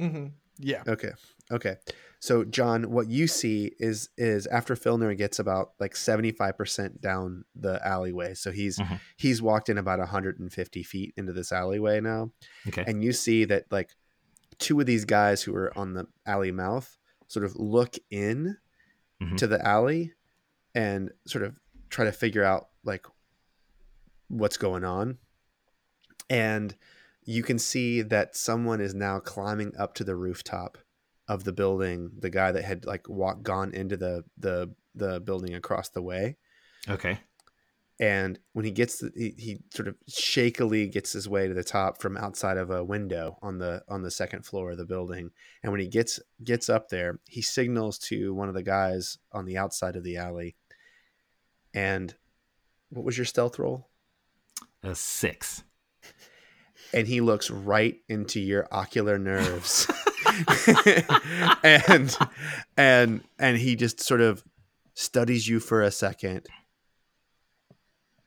Mm-hmm. Yeah. Okay. Okay. So John, what you see is is after Filnir gets about like 75% down the alleyway. So he's Mhm. he's walked in about 150 feet into this alleyway now. Okay. And you see that like two of these guys who are on the alley mouth sort of look in Mhm. to the alley and sort of try to figure out like what's going on. And you can see that someone is now climbing up to the rooftop of the building, the guy that had like walked gone into the the the building across the way Okay. and when he gets the, he, he sort of shakily gets his way to the top from outside of a window on the on the second floor of the building and when he gets gets up there he signals to one of the guys on the outside of the alley and what was your stealth roll A six. And he looks right into your ocular nerves and and and he just sort of studies you for a second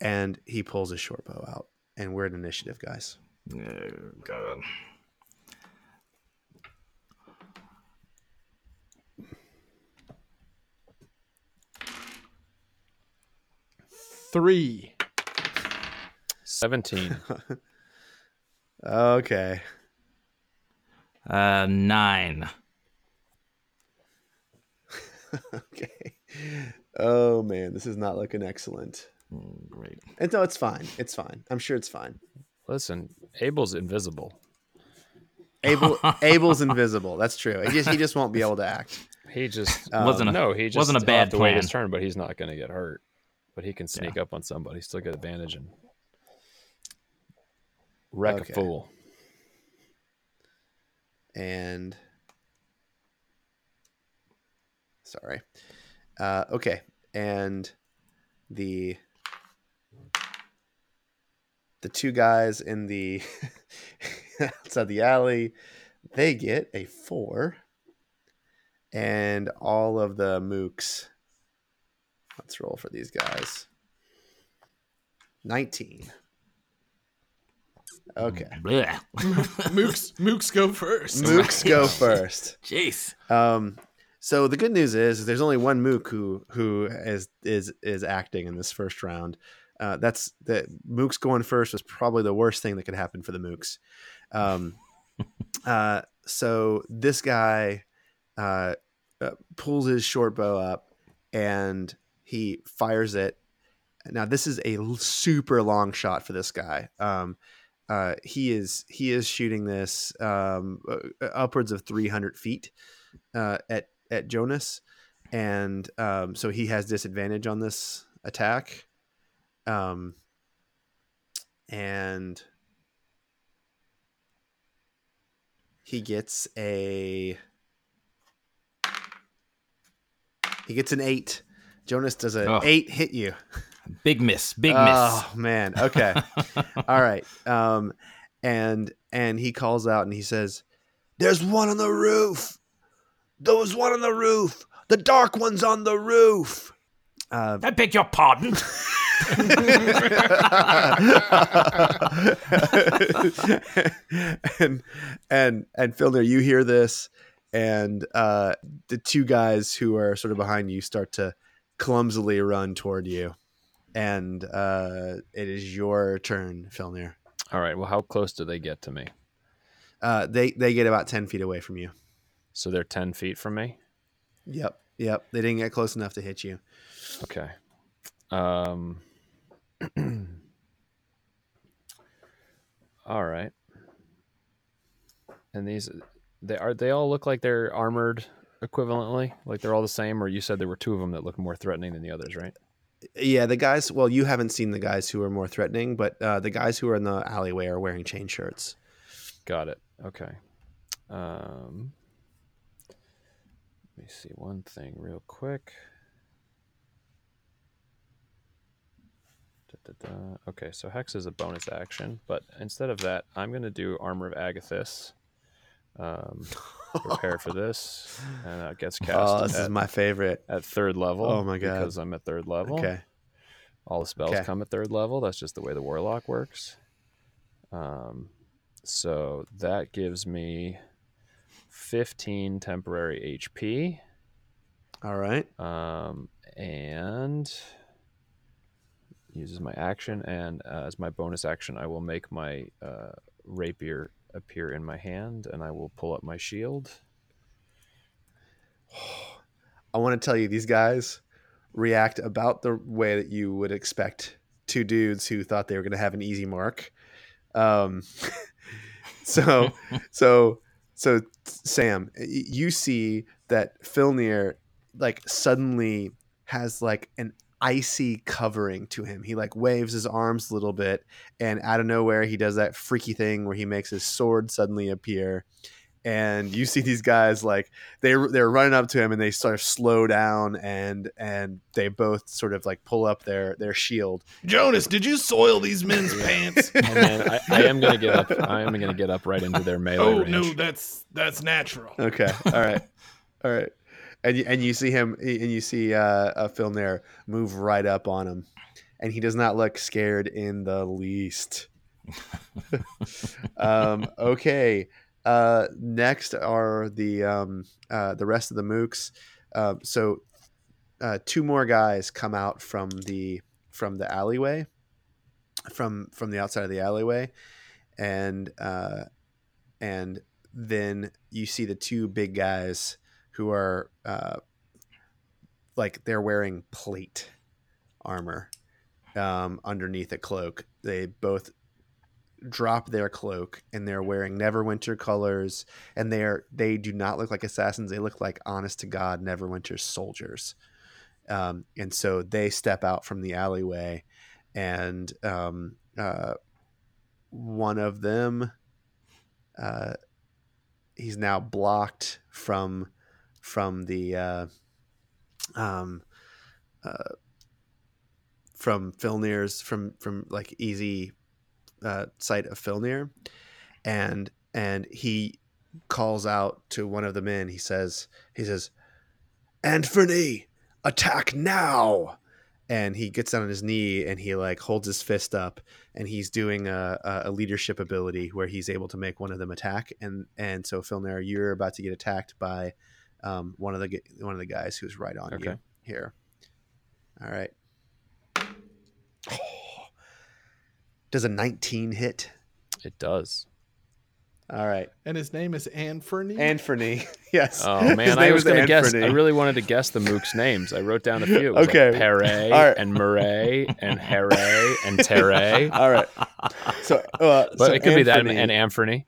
and he pulls his short bow out and we're at initiative guys Oh, God. Three. Seventeen. okay Uh, nine. okay oh man this is not looking excellent Mm, Great. and no it's fine it's fine i'm sure it's fine Listen, Abel's invisible. abel abel's invisible that's true he just he just won't be able to act He just Um, Wasn't a- no. He just wasn't a bad have to wait his plan. turn, but he's not going to get hurt. But he can sneak up on somebody, still get advantage and wreck Okay. a fool. and sorry. Uh okay. And the the two guys in the outside the alley they get a four. And all of the mooks let's roll for these guys. 19 Okay. Blech. Mooks, mooks go first. Mooks go first. Jeez. Um, so the good news is there's only one Mook who who is is is acting in this first round. Uh, that's that Mooks going first was probably the worst thing that could happen for the Mooks. Um, uh, so this guy uh, uh, pulls his short bow up and he fires it. Now this is a super long shot for this guy. Um, uh, he is he is shooting this um, uh, upwards of 300 feet uh, at at Jonas, and um, so he has disadvantage on this attack. Um, and he gets a he gets an eight. Jonas does a Oh. eight hit you. Big miss. Big miss. Oh man. Okay. All right. Um, and and he calls out and he says, "There's one on the roof. There was one on the roof. The dark one's on the roof." Uh. I beg your pardon. and and and Filnir, you hear this, and uh, the two guys who are sort of behind you start to clumsily run toward you, and uh, it is your turn, Filnir. All right. Well, how close do they get to me? Uh, they they get about ten feet away from you. So they're 10 feet from me? Yep, yep. They didn't get close enough to hit you. Okay. Um. all right. And these, they are they all look like they're armored equivalently, like they're all the same. Or you said there were two of them that look more threatening than the others, right? Yeah, the guys. Well, you haven't seen the guys who are more threatening, but uh, the guys who are in the alleyway are wearing chain shirts. Got it. Okay. Um. Let me see one thing real quick. Da-da-da. Okay, so Hex is a bonus action, but instead of that, I'm going to do Armor of Agathys. Um, prepare for this, and that gets cast Oh, this at, is my favorite. at third level. Oh my God. Because I'm at third level. Okay. All the spells Okay. come at third level. That's just the way the warlock works. Um, so that gives me 15 temporary HP. All right. Um, and uses my action, and uh, as my bonus action, I will make my uh, rapier appear in my hand, and I will pull up my shield. I want to tell you, these guys react about the way that you would expect two dudes who thought they were going to have an easy mark. Um, so, so, so, Sam, you see that Filnir like suddenly has like an icy covering to him. He like waves his arms a little bit, and out of nowhere, he does that freaky thing where he makes his sword suddenly appear. And you see these guys like they they're running up to him and they sort of slow down and and they both sort of like pull up their their shield. Jonas, did you soil these men's pants? Oh, and then I, I am going to get up. I am going to get up right into their melee oh range. no, that's that's natural. Okay, all right, all right. And you, and you see him and you see uh, a film there move right up on him, and he does not look scared in the least. um, okay. Uh, next are the um, uh, the rest of the mooks. Um, so uh, two more guys come out from the from the alleyway, from from the outside of the alleyway, and uh, and then you see the two big guys who are uh, like they're wearing plate armor um, underneath a cloak. They both drop their cloak and they're wearing Neverwinter colors, and they're they do not look like assassins. They look like honest to god Neverwinter soldiers. Um, and so they step out from the alleyway, and um, uh, one of them, uh, he's now blocked from from the uh, um, uh, from Filnir's from from like easy uh, sight of Filnir, and and he calls out to one of the men. He says he says, "Anthony, attack now!" and he gets down on his knee and he like holds his fist up and he's doing a, a- leadership ability where he's able to make one of them attack and and so Filnir, you're about to get attacked by um, one of the one of the guys who's right on Okay. you here. All right. Does a 19 hit? It does. All right. And his name is Anfernee. Anthony. yes. Oh man, I was going to guess. I really wanted to guess the mooks' names. I wrote down a few. Okay. like Perret All right. and Murray and Harry and Terre. All right. So, uh, But so it could be that Anthony, and Amphany.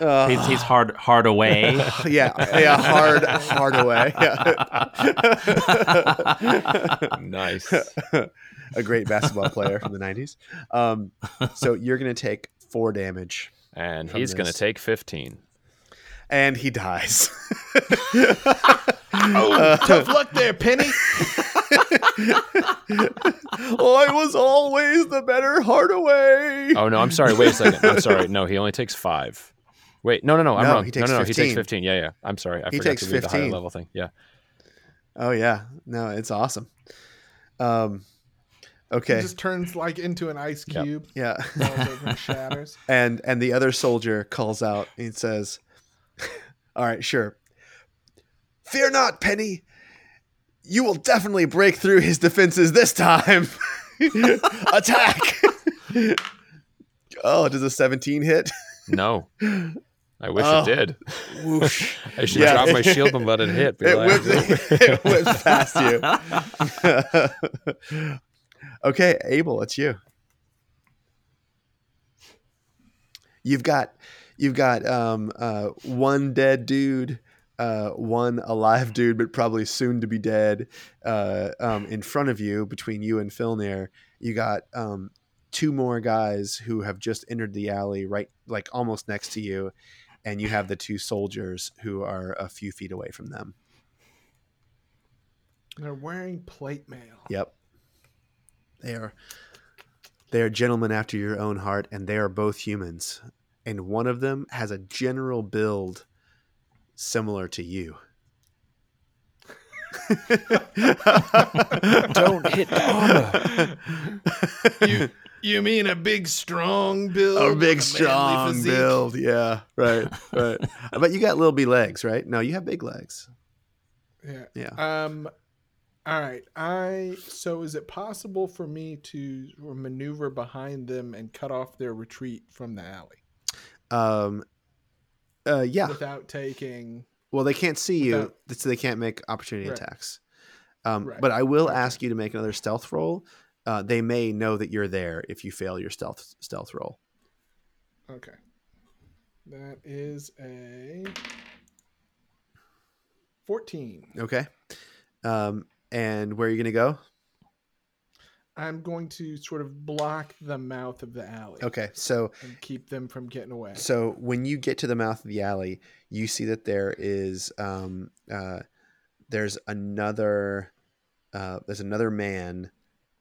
Uh, He's, he's hard hard away. yeah, yeah, hard, hard away. Yeah. Nice. a great basketball player from the '90s. Um, so you're gonna take four damage, And From he's going to take 15. and he dies. oh, tough luck there, Penny. oh, I was always the better Hardaway. Oh no, I'm sorry. Wait a second. I'm sorry. No, he only takes five. Wait, no, no, no. I'm No, wrong. he takes no, no, no. He 15. takes 15. Yeah, yeah. I'm sorry. I He forgot takes to read the higher 15. level thing. Yeah. Oh yeah, no, it's awesome. Um, He okay, just turns like into an ice Yep. cube. yeah. And shatters. and and the other soldier calls out and says all right sure fear not penny you will definitely break through his defenses this time attack oh does a 17 hit No. I wish Oh. it did. whoosh I should Yeah. drop my shield and let it hit. It like, whips, it whips past you okay abel it's you you've got you've got um, uh, one dead dude uh, one alive dude but probably soon to be dead uh, um, in front of you between you and Filnir you got um, two more guys who have just entered the alley right like almost next to you and you have the two soldiers who are a few feet away from them They're wearing plate mail. Yep. They are they are gentlemen after your own heart, and they are both humans. And one of them has a general build similar to you. Don't hit armor. You you mean a big strong build? a big manly strong physique? build. Yeah, right, right. but you got little b legs, right? No, you have big legs. Yeah. Yeah. Um. All right. I so is it possible for me to maneuver behind them and cut off their retreat from the alley Um uh yeah. without taking? Well, they can't see you, Without- so they can't make opportunity Right. attacks. Um, Right. But I will Okay. ask you to make another stealth roll. Uh, they may know that you're there if you fail your stealth stealth roll. Okay. That is a fourteen. Okay. Um, and where are you going to go? I'm going to sort of block the mouth of the alley Okay. So and keep them from getting away. so when you get to the mouth of the alley, you see that there is um, uh, there's another uh, there's another man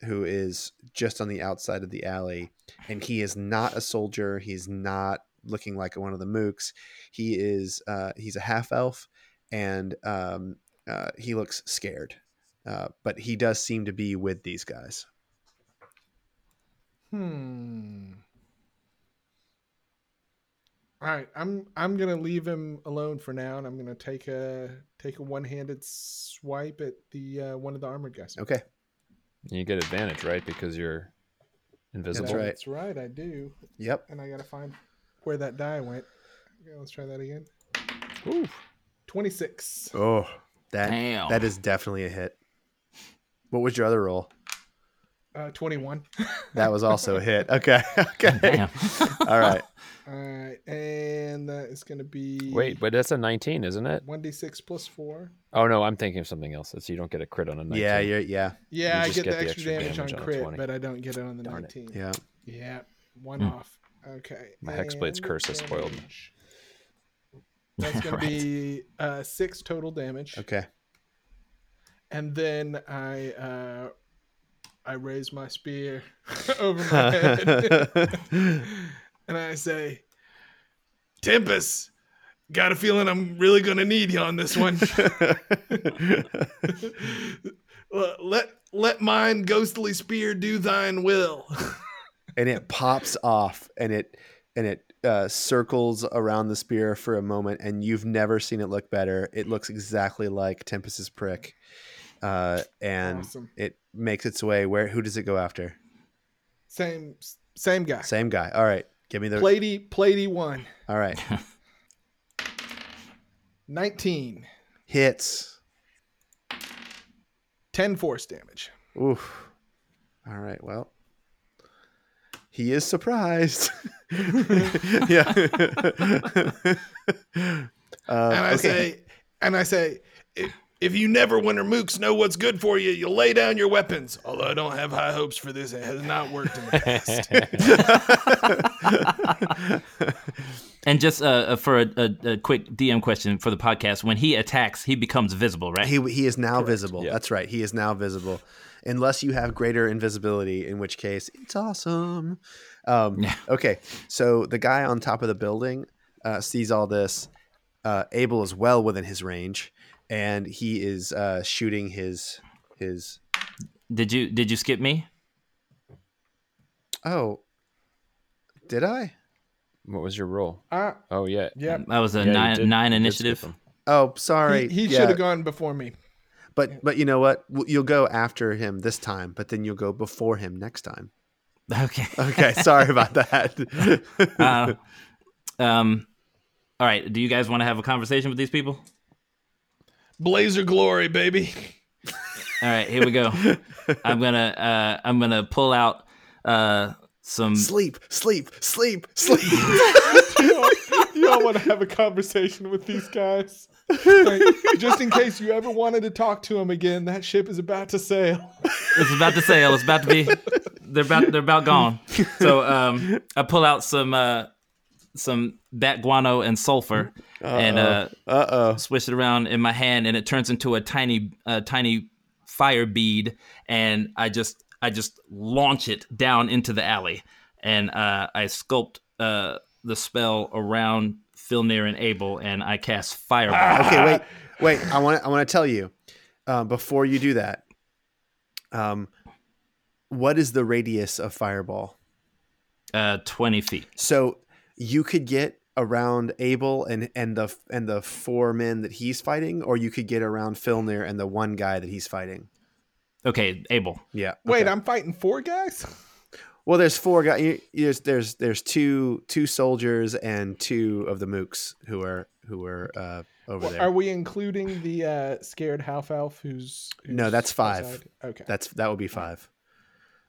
who is just on the outside of the alley, and he is not a soldier. He's not looking like one of the mooks. He is uh, he's a half elf, and um, uh, he looks scared. Uh, but he does seem to be with these guys. Hmm. All right, I'm I'm gonna leave him alone for now, and I'm gonna take a take a one handed swipe at the uh, one of the armored guys. Okay. You get advantage, right? Because you're invisible. That's right. That's right, I do, Yep. and I gotta find where that die went. Okay, let's try that again. Ooh. Twenty six. Oh, that Damn. that is definitely a hit. What was your other roll? Uh, Twenty one. That was also a hit. Okay. Okay. All right. All right, and that is gonna be Wait, but that's a 19, isn't it? one d six plus four. Oh no, I'm thinking of something else. It's you don't get a crit on a 19. Yeah. You're, yeah. Yeah, You I get, get the the extra, extra damage, damage on on a crit, 20. but I don't get it on the Darn it. nineteen. Yeah. Yeah, one Hmm. off. Okay. My Hexblade's curse has spoiled me. That's gonna Right. be uh, six total damage, Okay. and then I uh, I raise my spear over my head, and I say, "Tempest, got a feeling I'm really gonna need you on this one. Let let mine ghostly spear do thine will. and it pops off and it and it uh, circles around the spear for a moment and you've never seen it look better it looks exactly like tempest's prick uh, and Awesome. it makes its way where who does it go after Same same guy. same guy all right give me the Plady Plady one. all right 19. hits 10 force damage. Oof. all right well he is surprised yeah uh, And I okay. say and I say if, if you Neverwinter mooks know what's good for you, you'll lay down your weapons. Although I don't have high hopes for this, it has not worked in the past. And just uh, uh, for a, a, a quick DM question for the podcast, when he attacks, he becomes visible, right? He he is now visible. Yeah. That's right. He is now visible, unless you have greater invisibility, in which case it's awesome. Um, Yeah. Okay, so the guy on top of the building uh, sees all this. Uh, Abel is well within his range, and he is uh, shooting his his. did you did you skip me? Oh, did I? What was your roll? Ah, Oh yeah. yeah. That was a Yeah, nine did- nine initiative. Oh, sorry. He, he Yeah, should have gone before me. But but you know what? You'll go after him this time, but then you'll go before him next time. Okay. Okay, sorry about that. Uh, um. All right. Do you guys want to have a conversation with these people? Blazer glory, baby. All right. Here we go. I'm gonna uh, I'm gonna pull out uh, some. sleep, sleep, sleep, sleep. you all want to have a conversation with these guys? Like, just in case you ever wanted to talk to him again, that ship is about to sail. It's about to sail. It's about to be. They're about. They're about gone. So um, I pull out some uh, some bat guano and sulfur, and uh, Uh swish it around in my hand, and it turns into a tiny, uh, tiny fire bead, and I just, I just launch it down into the alley, and uh, I sculpt uh, the spell around Filnir and Abel, and I cast fireball. Okay, wait, wait. I want I want to tell you uh, before you do that. Um, what is the radius of fireball? uh, twenty feet. So you could get around Abel and and the and the four men that he's fighting, or you could get around Filnir and the one guy that he's fighting. Okay, Abel. Yeah. Wait, okay. I'm fighting four guys? Well, there's four guys. There's there's there's two two soldiers and two of the mooks who are who are uh, over Well, there. Are we including the uh, scared half elf who's, who's No, that's five. outside? Okay. That's that would be five.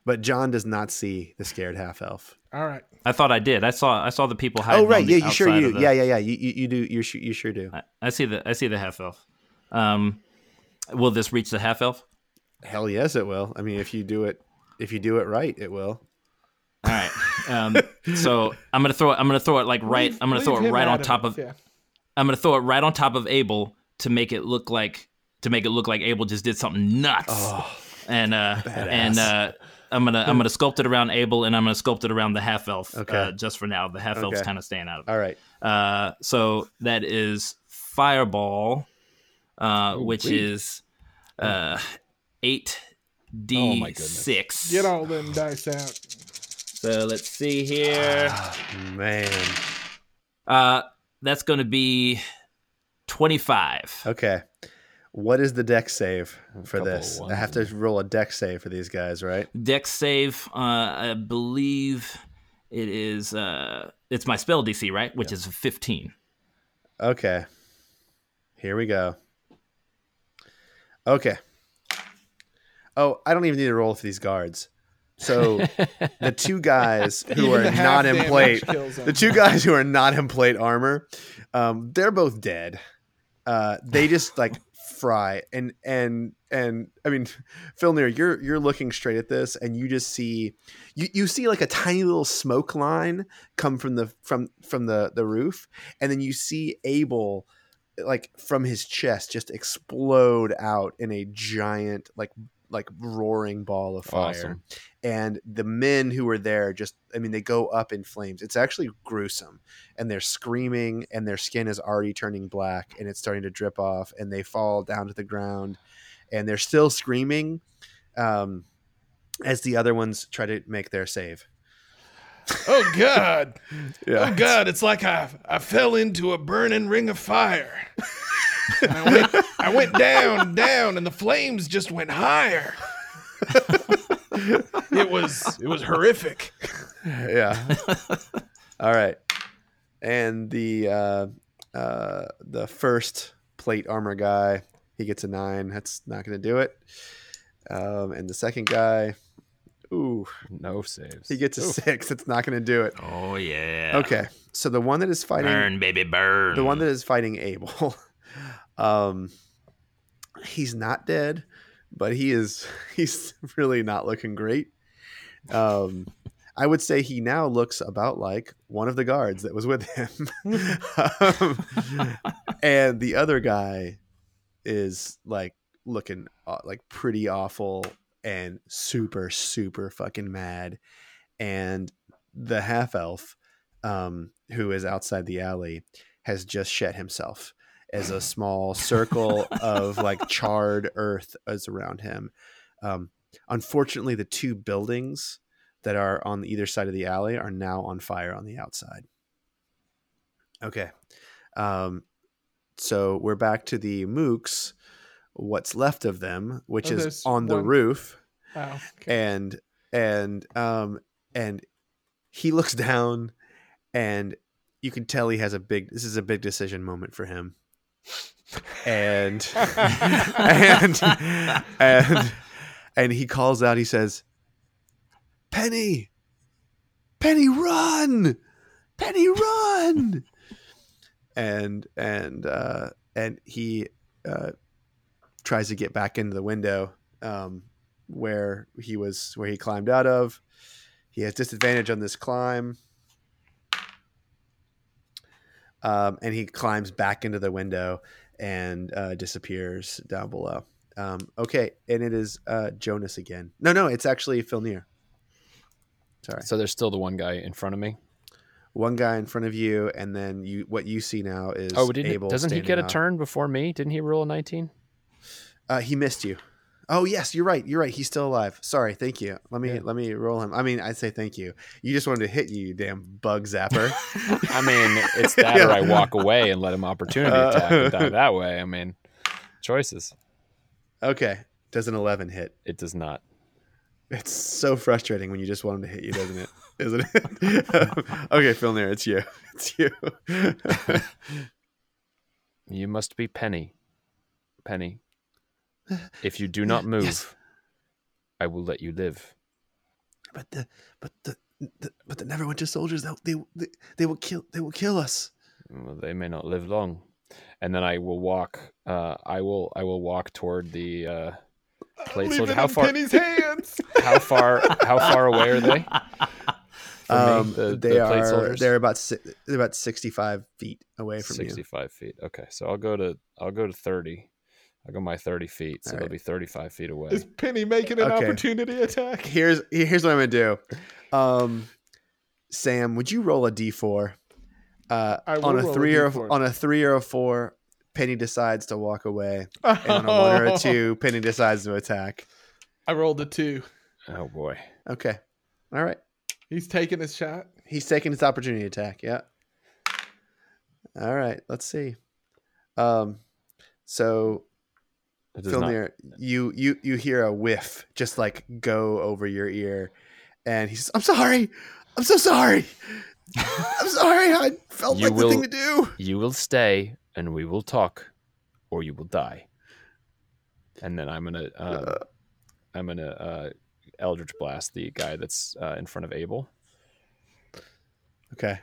But John does not see the scared half elf. All right. I thought I did. I saw. I saw the people hiding. Oh on right, the yeah, you sure you the- yeah yeah yeah you you, you do you su- you sure do. I, I see the. I see the half elf. Um, will this reach the half elf? Hell yes, it will. I mean, if you do it if you do it right, it will. All right. Um, so I'm gonna throw it. I'm gonna throw it like right. Leave- I'm gonna throw it right on top it, of. Yeah. I'm gonna throw it right on top of Abel to make it look like to make it look like Abel just did something nuts. Oh, and uh, and uh, I'm gonna I'm gonna sculpt it around Abel, and I'm gonna sculpt it around the half elf. Okay. Uh, just for now, the half elf's Okay. kind of staying out of it. all right. Uh, so that is fireball, uh, which sweet. is uh, eight Oh d my goodness. six. Get all them dice out. So let's see here. Man. Uh, that's going to be twenty five. Okay. What is the Dex save for this? I have to roll a Dex save for these guys, right? Dex save. Uh, I believe it is. Uh, it's my spell DC, right? Which is fifteen. Okay. Here we go. Okay. Oh, I don't even need to roll for these guards. So the two guys who are not in plate, the two guys who are not in plate armor, um, they're both dead. Uh, they just like fry and and and I mean, Filnir, you're you're looking straight at this and you just see you, you see like a tiny little smoke line come from the from from the the roof, and then you see Abel like from his chest just explode out in a giant like like roaring ball of fire Awesome. and the men who were there just i mean they go up in flames it's actually gruesome and they're screaming and their skin is already turning black and it's starting to drip off and they fall down to the ground and they're still screaming Um, as the other ones try to make their save. Oh God! Yeah. Oh God! It's like I I fell into a burning ring of fire. I went I went down, down, and the flames just went higher. it was it was horrific. yeah. All right. And the uh, uh, the first plate armor guy, he gets a nine. That's not going to do it. Um, and the second guy, ooh, No saves. he gets a six. It's not going to do it. Oh yeah. Okay. So the one that is fighting Burn, baby, burn. the one that is fighting Abel, um, he's not dead, but he is he's really not looking great. Um, I would say he now looks about like one of the guards that was with him, um, and the other guy is like looking uh, like pretty awful and super super fucking mad, and the half elf um, who is outside the alley has just shed himself as a small circle of like charred earth is around him. Um, unfortunately, the two buildings that are on either side of the alley are now on fire on the outside. Okay. Um, so we're back to the mooks, what's left of them, which Oh, is on the one- roof Wow. Okay. and and um and he looks down and you can tell he has a big this is a big decision moment for him and and and and he calls out he says penny penny run penny run and and uh and he uh tries to get back into the window um where he was where he climbed out of. He has disadvantage on this climb. Um, and he climbs back into the window and uh, disappears down below. Um, okay, and it is uh, Jonas again. No, no, it's actually Filnir. Sorry, So there's still the one guy in front of me. one guy in front of you, and then you. What you see now is Oh, didn't, Abel doesn't he get a up. turn before me? Didn't he roll a 19? Uh, he missed you. Oh yes, you're right. You're right. He's still alive. Sorry. Thank you. Let me Yeah. let me roll him. I mean, I'd say thank you. You just wanted to hit you, you damn bug zapper. I mean, it's that or I walk away and let him opportunity attack and die that way. I mean, choices. okay. Does an eleven hit? It does not. It's so frustrating when you just want him to hit you, doesn't it? Isn't it? okay, Filnir, it's you. It's you. You must be Penny. Penny. If you do not move, Yes. I will let you live. but the but the, the but the Neverwinter soldiers they, they they will kill they will kill us. Well, they may not live long. And then I will walk. Uh, I will. I will walk toward the uh, plate Leave How in far? Penny's hands. How far? How far away are they? Um, the- they the are. soldiers? they're about they're about sixty five feet away from you. Sixty-five feet. Okay, so I'll go to. I'll go to thirty. I'll go my thirty feet, so All it'll be thirty-five feet away. Is Penny making an Okay. opportunity attack? Here's here's what I'm gonna do. Um, Sam, would you roll a d4? Uh, I will on a roll a three or D4. on a three or a four, Penny decides to walk away, and on a one or a two, Penny decides to attack. I rolled a two. Oh boy. Okay, all right. He's taking his shot. He's taking his opportunity attack. Yeah. All right. Let's see. Um, so Does not. Filnir, you you you hear a whiff just like go over your ear, and he says, "I'm sorry, I'm so sorry, I'm sorry. I felt You like the thing to do." You will stay, and we will talk, or you will die. And then I'm gonna. Um, I'm gonna uh, Eldritch blast the guy that's uh, in front of Abel. Okay,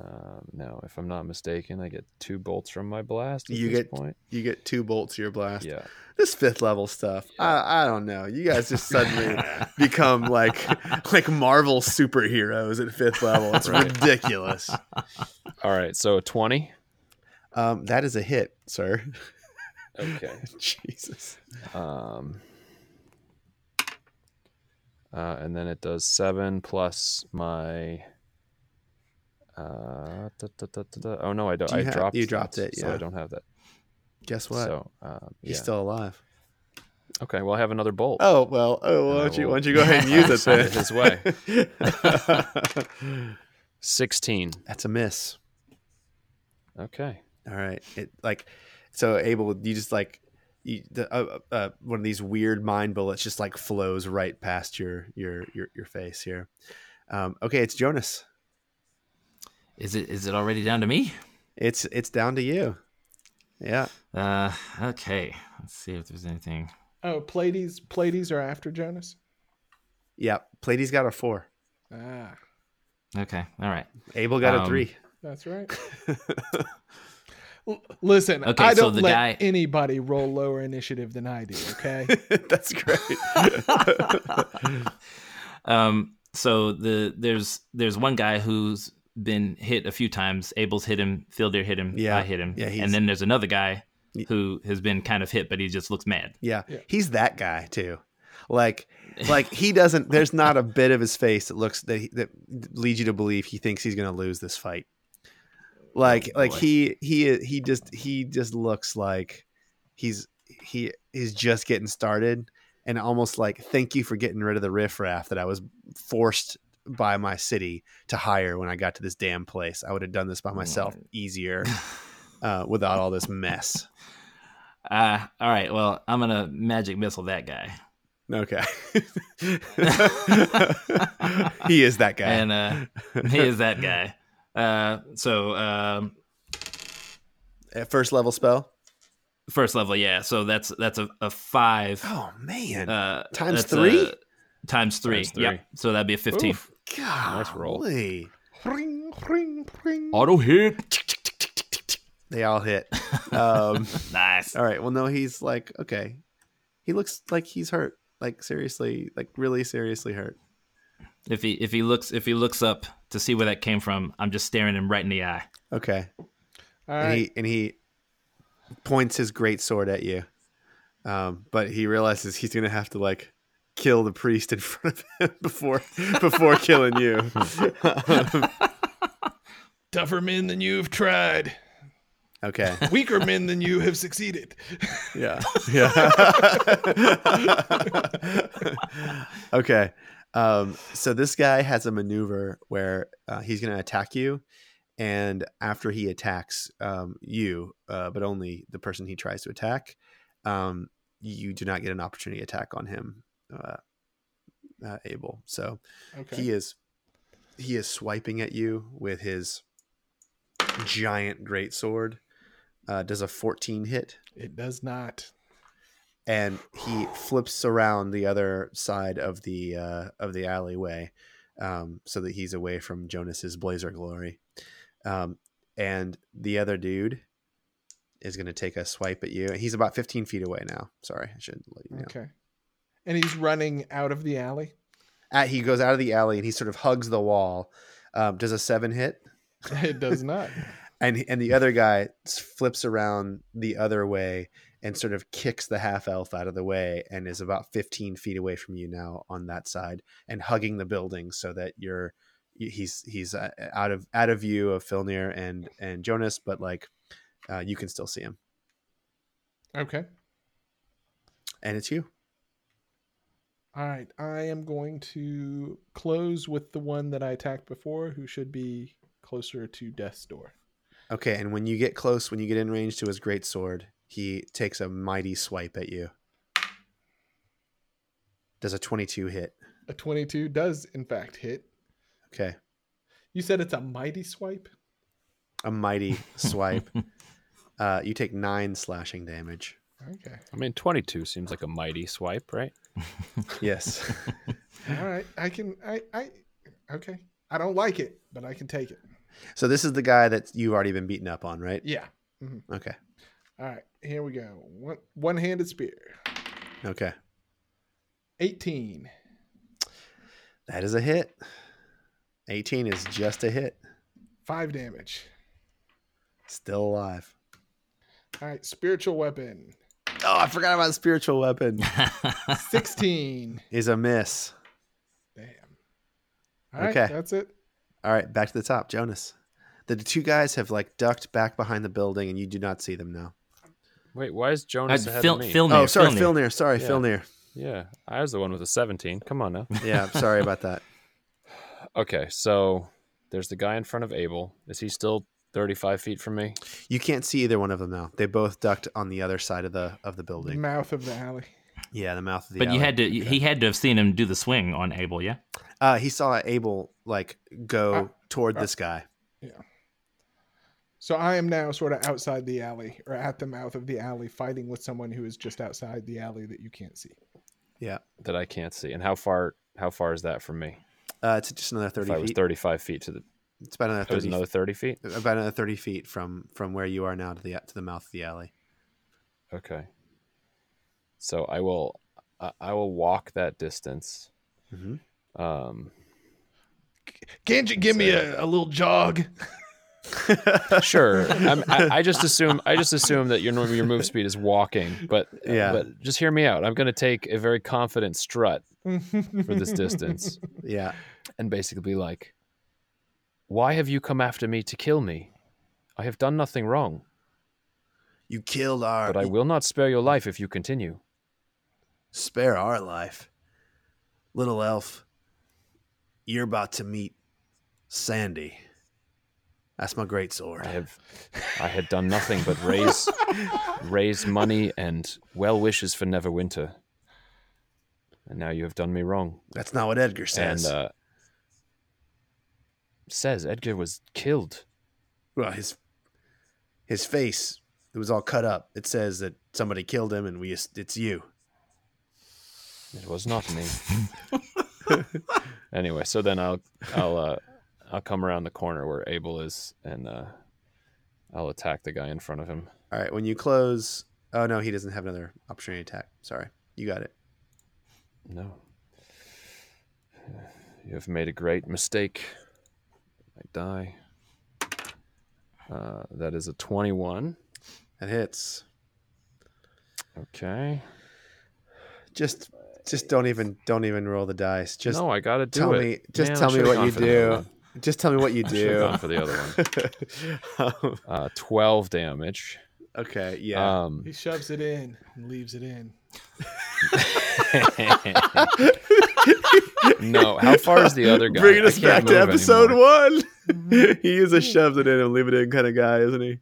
Um, now, if I'm not mistaken, I get two bolts from my blast. At You this get- point. you get two bolts to your blast. Yeah. This fifth level stuff, I I don't know. You guys just suddenly become like like Marvel superheroes at fifth level. It's Right. ridiculous. All right. So twenty. Um, that is a hit, sir. Okay. Jesus. Um, uh, and then it does seven plus my. Uh, da, da, da. Oh no, I don't. Do I ha- dropped. you dropped that, it, so yeah. I don't have that. Guess what? So um, He's yeah. still alive. Okay, well, I have another bolt. Oh well. Oh, why don't you? Why don't you go ahead and use it then? his way. 16. That's a miss. Okay. All right. It like so Abel. You just like you, the, uh, uh, one of these weird mind bullets just like flows right past your your your, your face here. Um, okay, it's Jonas. Is it is it already down to me? It's it's down to you. Yeah. Uh, okay. Let's see if there's anything. Oh, Pleiades, Pleiades are after Jonas. Yeah. Platy's got a four. Ah, Okay, all right. Abel got a Um, three. that's right. Listen, Okay, I so don't the let guy- anybody roll lower initiative than I do. Okay. That's great. Um, so the there's there's one guy who's been hit a few times. Abel's hit him. Filnir hit him. Yeah. I hit him. Yeah, and then there's another guy who has been kind of hit, but he just looks mad. Yeah. Yeah. He's that guy too. Like like he doesn't there's not a bit of his face that looks that he, that leads you to believe he thinks he's going to lose this fight. Like Oh, like he he he just he just looks like he's he is just getting started and almost like thank you for getting rid of the riffraff that I was forced by my city to hire when I got to this damn place. I would have done this by myself easier uh, without all this mess. Uh, all right. Well, I'm gonna magic missile that guy, Okay. he is that guy. and uh, he is that guy. Uh, so um, At first level spell. first level, yeah. So that's that's a, a five. Oh man. Uh, Times three? a- times three. Times three. Yep. So that'd be a fifteen. Oof. God. nice roll. ring, ring, ring. Auto hit. They all hit. Um, Nice. all right. Well, no, he's like okay. He looks like he's hurt. Like seriously, like really seriously hurt. If he if he looks if he looks up to see where that came from, I'm just staring him right in the eye. Okay. All and right. he and he points his great sword at you. Um, but he realizes he's gonna have to like kill the priest in front of him before before killing you. Tougher men than you have tried. okay. Weaker men than you have succeeded. Yeah. Yeah. okay. Um, so this guy has a maneuver where uh, he's going to attack you. And after he attacks um, you, uh, but only the person he tries to attack, um, you do not get an opportunity attack on him, uh, uh, Abel. So Okay. he is he is swiping at you with his giant great sword. Uh, does a 14 hit? It does not. and he flips around the other side of the uh, of the alleyway, um, so that he's away from Jonas's blazer glory. Um, and the other dude is going to take a swipe at you. He's about 15 feet away now. Sorry, I should let you know. Okay. And he's running out of the alley. Uh, he goes out of the alley and he sort of hugs the wall. Um, does a seven hit? It does not. and and the other guy flips around the other way and sort of kicks the half elf out of the way and is about 15 feet away from you now on that side and hugging the building so that you're he's he's uh, out of out of view of Filnir and and Jonas but like uh, you can still see him Okay. and it's you All right. I am going to close with the one that I attacked before, who should be closer to death's door. okay and when you get close when you get in range to his great sword he takes a mighty swipe at you does a 22 hit A 22 does, in fact, hit. okay You said it's a mighty swipe? a mighty swipe. Uh, you take nine slashing damage. Okay. I mean, 22 seems like a mighty swipe, right? Yes. All right. I can, I, I, okay. I don't like it, but I can take it. so this is the guy that you've already been beaten up on, right? Yeah. Mm-hmm. Okay. All right. Here we go. One, one handed spear. Okay. 18. That is a hit. 18 is just a hit. Five damage. Still alive. All right. Spiritual weapon. Oh, I forgot about the spiritual weapon. 16. is a miss. Damn. All right. Okay. That's it. All right, back to the top, Jonas. The two guys have like ducked back behind the building, and you do not see them now. Wait, why is Uh, Jonas ahead Phil, of me? Phil Oh, sorry, Phil Filnir. Near. Sorry, Yeah. Filnir. Yeah, I was the one with the 17. Come on now. Yeah, sorry about that. Okay, so there's the guy in front of Abel. Is he still 35 feet from me? You can't see either one of them now. They both ducked on the other side of the of the building. Mouth of the alley. Yeah, the mouth of the. But you had to. He had to have seen him do the swing on Abel. Yeah. Uh, he saw Abel like go Uh, toward uh, this guy. Yeah. So I am now sort of outside the alley or at the mouth of the alley fighting with someone who is just outside the alley that you can't see. Yeah, That I can't see. And how far how far is that from me? uh, it's just another If thirty I was 35 feet to the It's about another it thirty. another 30 feet? About another thirty feet from from where you are now to the to the mouth of the alley. Okay. So I will I I will walk that distance. Mhm. Um Can't you give me a, a little jog? sure. I'm, I, I just assume I just assume that your your move speed is walking, but Yeah. But just hear me out. I'm going to take a very confident strut for this distance, Yeah, and basically be like, "Why have you come after me to kill me? I have done nothing wrong, you killed our. but I will not spare your life if you continue." spare our life, little elf. You're about to meet Sandy. That's my great sword. I have I had done nothing but raise raise money and well wishes for Neverwinter, and now you have done me wrong. That's not what Edgar And says. uh, says Edgar was killed. well, his his face it was all cut up. It says that somebody killed him, and we it's you. It was not me. anyway, so then I'll I'll uh, I'll come around the corner where Abel is, and uh, I'll attack the guy in front of him. All right, when you close. Oh no, he doesn't have another opportunity to attack. Sorry, you got it. No, you have made a great mistake. I die. Uh, that is a twenty-one. That hits. Okay. Just just don't even don't even roll the dice. Just no, I gotta do tell it. me just Man, tell me what you for the other do. Just tell me what you I do. gone for the other one. Um, Uh, Twelve damage. okay, yeah. Um, He shoves it in and leaves it in. no, how far is the other guy? Bringing us back to episode anymore. one. he is a shoves it in and leave it in kind of guy, isn't he?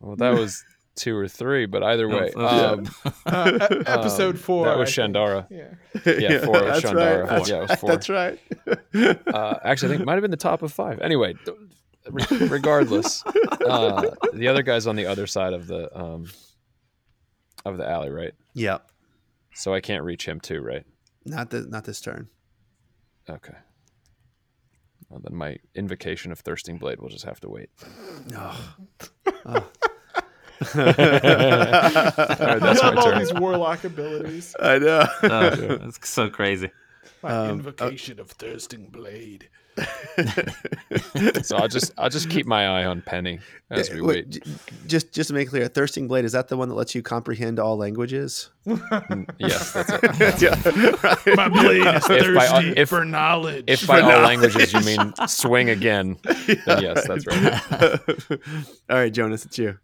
Well, that was two or three, but either way, oh, um, Uh, episode um, four. That was I. Shandara. Yeah. Yeah, four was that's Shandara. Right. That's, Yeah, it was four. that's right. Uh, actually, I think it might have been the top of five. Anyway, regardless, uh, the other guy's on the other side of the um, of the alley, right? Yep. So I can't reach him too, right? Not this not this turn. Okay. Well, then my invocation of thirsting blade will just have to wait. Oh. All right, that's you my have all these warlock abilities. I know. Oh, that's so crazy. My Um, invocation of thirsting blade. So I'll just I'll just keep my eye on Penny as we Wait, wait. just just to make clear, Thirsting Blade is that the one that lets you comprehend all languages? Yes, that's it. yeah, right. My blade is If by- thirsty if- for knowledge. If by all languages you mean swing again, then yes, that's right. all right, Jonas, it's you.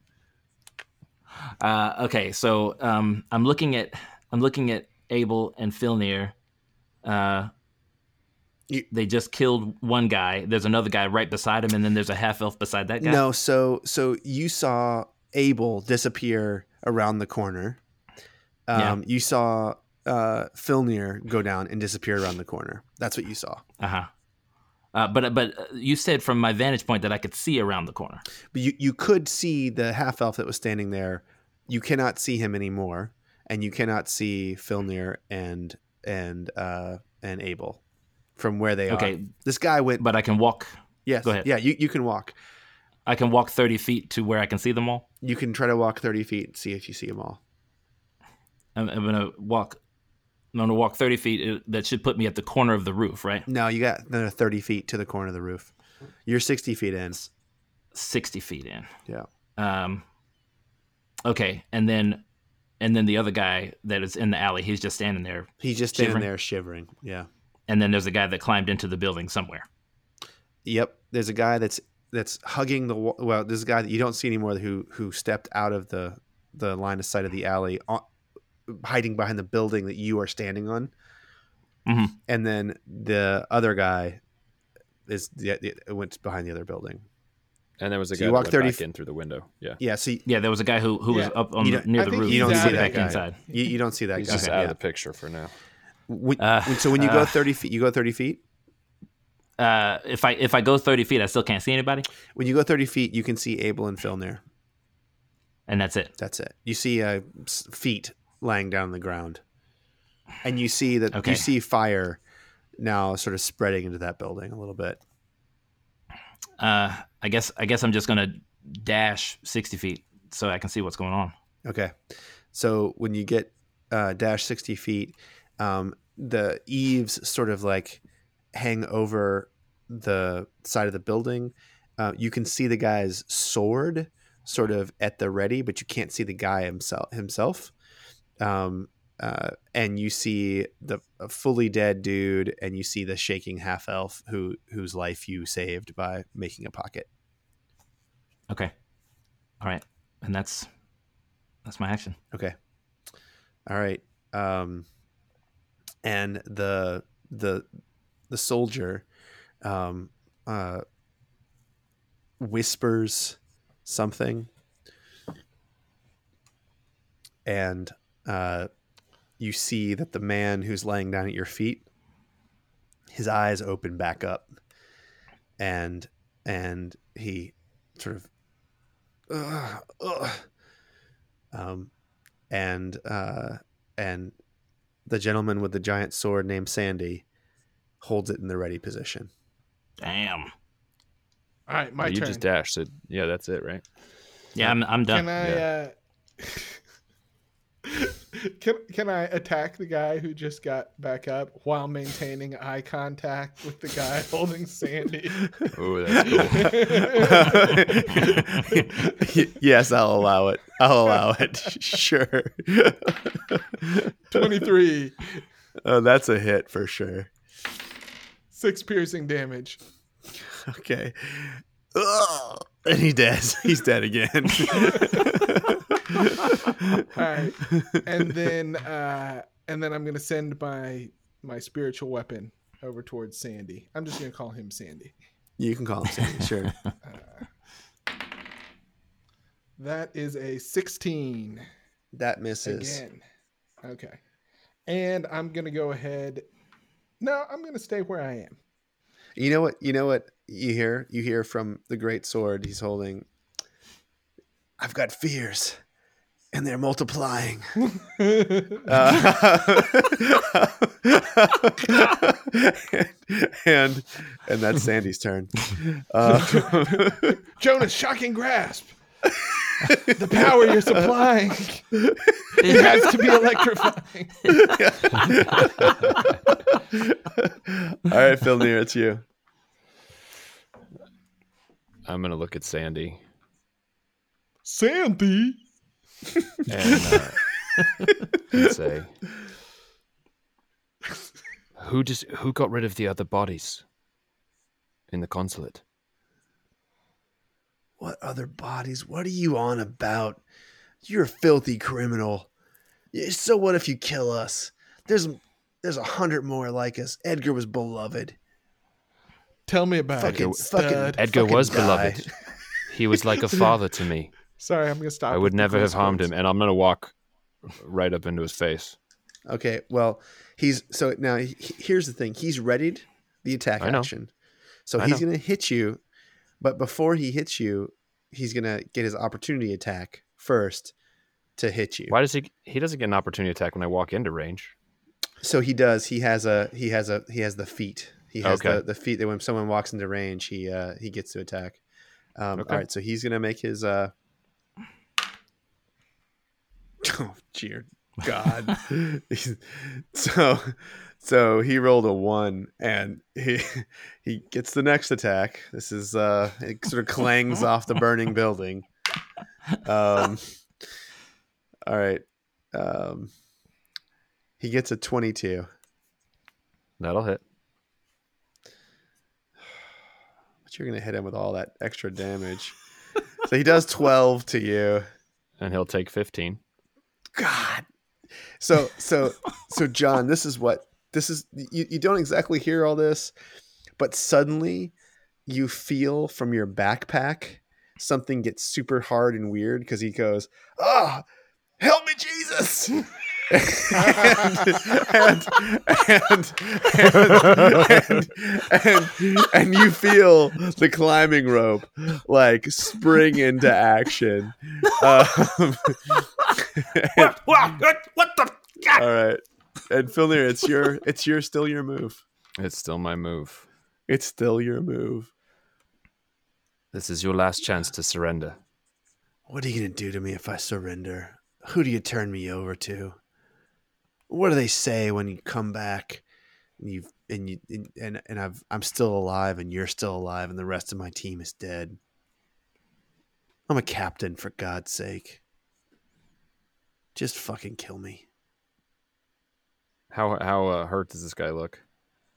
Uh, okay, so um, I'm looking at I'm looking at Abel and Filnir. Uh, You- they just killed one guy. There's another guy right beside him, and then there's a half elf beside that guy. No, so so you saw Abel disappear around the corner. Um, Yeah. You saw uh, Filnir go down and disappear around the corner. That's what you saw. Uh-huh. Uh But but uh, you said from my vantage point that I could see around the corner. But you, you could see the half elf that was standing there. You cannot see him anymore, and you cannot see Filnir and and uh, and Abel from where they are. Okay, This guy went. but I can walk. yes, go ahead. yeah, you, you can walk. I can walk 30 feet to where I can see them all. You can try to walk thirty feet and see if you see them all. I'm, I'm gonna walk. I'm gonna walk 30 feet. Uh, That should put me at the corner of the roof, right? No, you got another thirty feet to the corner of the roof. You're sixty feet in. 60 feet in. Yeah. Um. Okay, and then, and then the other guy that is in the alley, he's just standing there. He's just standing Shivering. there shivering. Yeah. And then there's a guy that climbed into the building somewhere. Yep. There's a guy that's that's hugging the wa- well. There's a guy that you don't see anymore who who stepped out of the the line of sight of the alley, on, hiding behind the building that you are standing on. Mhm. And then the other guy is the, the went behind the other building. And there was a So guy you that walk went 30 back in through the window. Yeah. Yeah, so you, Yeah, there was a guy who who was up on You the, don't- near I the roof. you don't see that back guy. inside. You, you don't see that He's guy. just Okay. out yeah. of the picture for now. When- Uh, so when you go uh, 30 feet, you go 30 feet. Uh, if I if I go thirty feet, I still can't see anybody, When you go 30 feet, you can see Abel and Filnir. and that's it. That's it. You see uh, feet lying down on the ground, and you see that Okay. you see fire now sort of spreading into that building a little bit. Uh, I guess I guess I'm just gonna dash sixty feet so I can see what's going on. Okay, so when you get uh, dash 60 feet, um, the eaves sort of like hang over the side of the building. Uh, you can see the guy's sword sort of at the ready, but you can't see the guy himself. Himself, um, uh, and you see the a fully dead dude, and you see the shaking half elf who whose life you saved by making a pocket. Okay, all right, and that's that's my action. Okay. All right. Um, and the the the soldier um, uh, whispers something, and uh, you see that the man who's laying down at your feet, his eyes open back up, and and he sort of, um, and uh, and the gentleman with the giant sword named Sandy holds it in the ready position. Damn. All right, my you turn. just dashed. it. yeah, that's it, right? Yeah, I'm I'm done. Can I? Uh, can can I attack the guy who just got back up while maintaining eye contact with the guy holding Sandy? Oh, that's cool. yes, I'll allow it. I'll allow it. Sure. Twenty three, oh, that's a hit for sure. six piercing damage. Okay. Ugh. And he dead. He's dead again. All right, and then uh, and then I'm gonna send my my spiritual weapon over towards Sandy. I'm just gonna call him Sandy. you can call him Sandy. Sure. That is a sixteen. That misses. Again. Okay. And I'm going to go ahead. No, I'm going to stay where I am. You know what? You know what you hear? You hear from the great sword he's holding. I've got fears, and they're multiplying. Uh, and and that's Sandy's turn. Uh, Jonas, shocking grasp. the power you're supplying. It has to be electrifying. all right, Filnir, it's you. I'm gonna look at Sandy Sandy. And, uh, and say, "Who just who got rid of the other bodies in the consulate?" What other bodies? What are you on about? You're a filthy criminal. So what if you kill us? There's there's a hundred more like us. Edgar was beloved. Tell me about Fucking, it. fucking. Edgar fucking was die. beloved. He was like a father to me. Sorry, I'm going to stop. I would never have harmed quotes. him, and I'm gonna walk right up into his face. Okay, well, he's so now. He, here's the thing: he's readied the attack I know. action, so I he's know. going to hit you. But before he hits you, he's going to get his opportunity attack first to hit you. Why does he? He doesn't get an opportunity attack when I walk into range. So he does. He has a. He has a. He has the feet. He has Okay. the, the feet that when someone walks into range, he uh he gets to attack. Um, Okay. All right, so he's gonna make his. uh Oh, dear God! So, so he rolled a one, and he he gets the next attack. This is uh, it sort of clangs off the burning building. Um, all right, um, he gets a twenty-two. That'll hit. But you're gonna hit him with all that extra damage. so he does twelve to you. and he'll take 15. God. So so so John, this is what this is you, you don't exactly hear all this, but suddenly you feel from your backpack something gets super hard and weird because he goes, Ah, help me, Jesus. and, and, and, and, and, and you feel the climbing rope like spring into action. Um, What? What? What, what the? all right. And Filnir, it's your it's your still your move. It's still my move. It's still your move. This is your last chance to surrender. What are you gonna do to me if I surrender? Who do you turn me over to? What do they say when you come back and you and you and and, and I've I'm still alive and you're still alive and the rest of my team is dead? I'm a captain for God's sake. Just fucking kill me. How how uh, hurt does this guy look?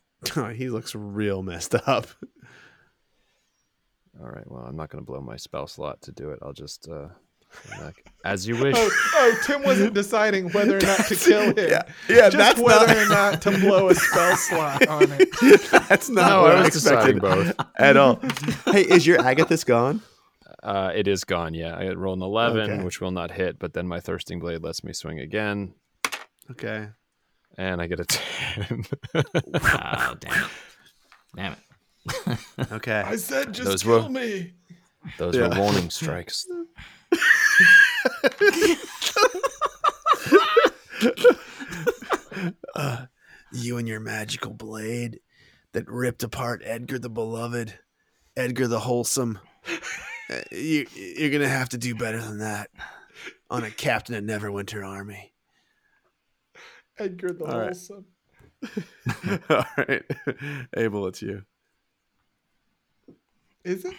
he looks real messed up. All right. Well, I'm not going to blow my spell slot to do it. I'll just uh, like, as you wish. Oh, oh, Tim wasn't deciding whether or not to kill him. Yeah, yeah, just that's whether not- or not to blow a spell slot on it. That's not No, what I I was deciding expected both. at all. hey, is your Agathys gone? Uh, it is gone. Yeah, I rolled an 11, Okay. which will not hit, but then my thirsting blade lets me swing again, Okay. and I get a 10. Oh, damn it. Damn it. Okay. I said, just Those kill were- me. Those Yeah. were warning strikes. You and your magical blade that ripped apart Edgar the Beloved, Edgar the Wholesome. Uh, You, you're gonna have to do better than that on a captain of Neverwinter army. Edgar the All right. Wholesome. All right, Abel, it's you. Is it?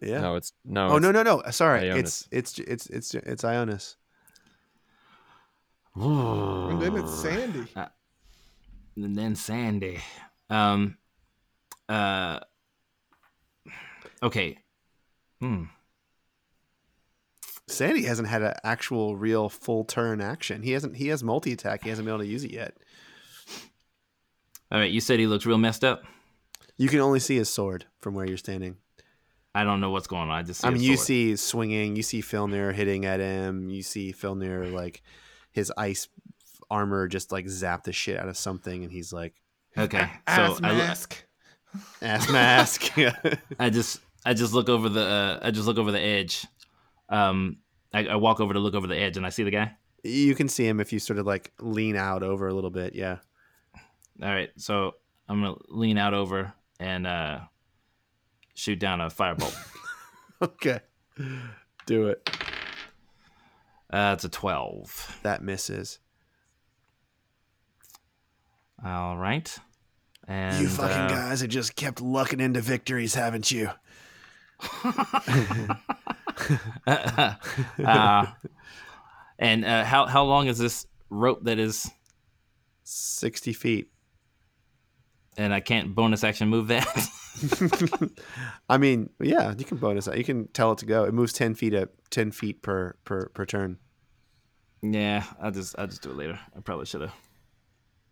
Yeah. No, it's no. oh it's- no no no! Sorry, Ionis. it's it's it's it's it's Ionis. And then it's Sandy. and then Sandy. Um. Uh. Okay. Hmm. Sandy hasn't had an actual real full turn action. He hasn't. He has multi attack. He hasn't been able to use it yet. All right. You said he looks real messed up. You can only see his sword from where you're standing. I don't know what's going on. I just. See I mean, a you sword. see swinging. You see Filnir hitting at him. You see Filnir like his ice armor just like zap the shit out of something, and he's like Okay. So Ass I, mask. ass mask. I just I just look over the uh, I just look over the edge. Um, I, I walk over to look over the edge and I see the guy. you can see him if you sort of like lean out over a little bit. Yeah. All right, so I'm gonna lean out over and uh, shoot down a firebolt. Okay. Do it. uh, it's a twelve. That misses. All right, and you fucking uh, guys have just kept lucking into victories, haven't you? uh, and uh, how how long is this rope that is? Sixty feet. And I can't bonus action move that. I mean, yeah, you can bonus that. You can tell it to go. It moves ten feet at ten feet per per per turn. yeah, I'll just I'll just do it later. I probably should have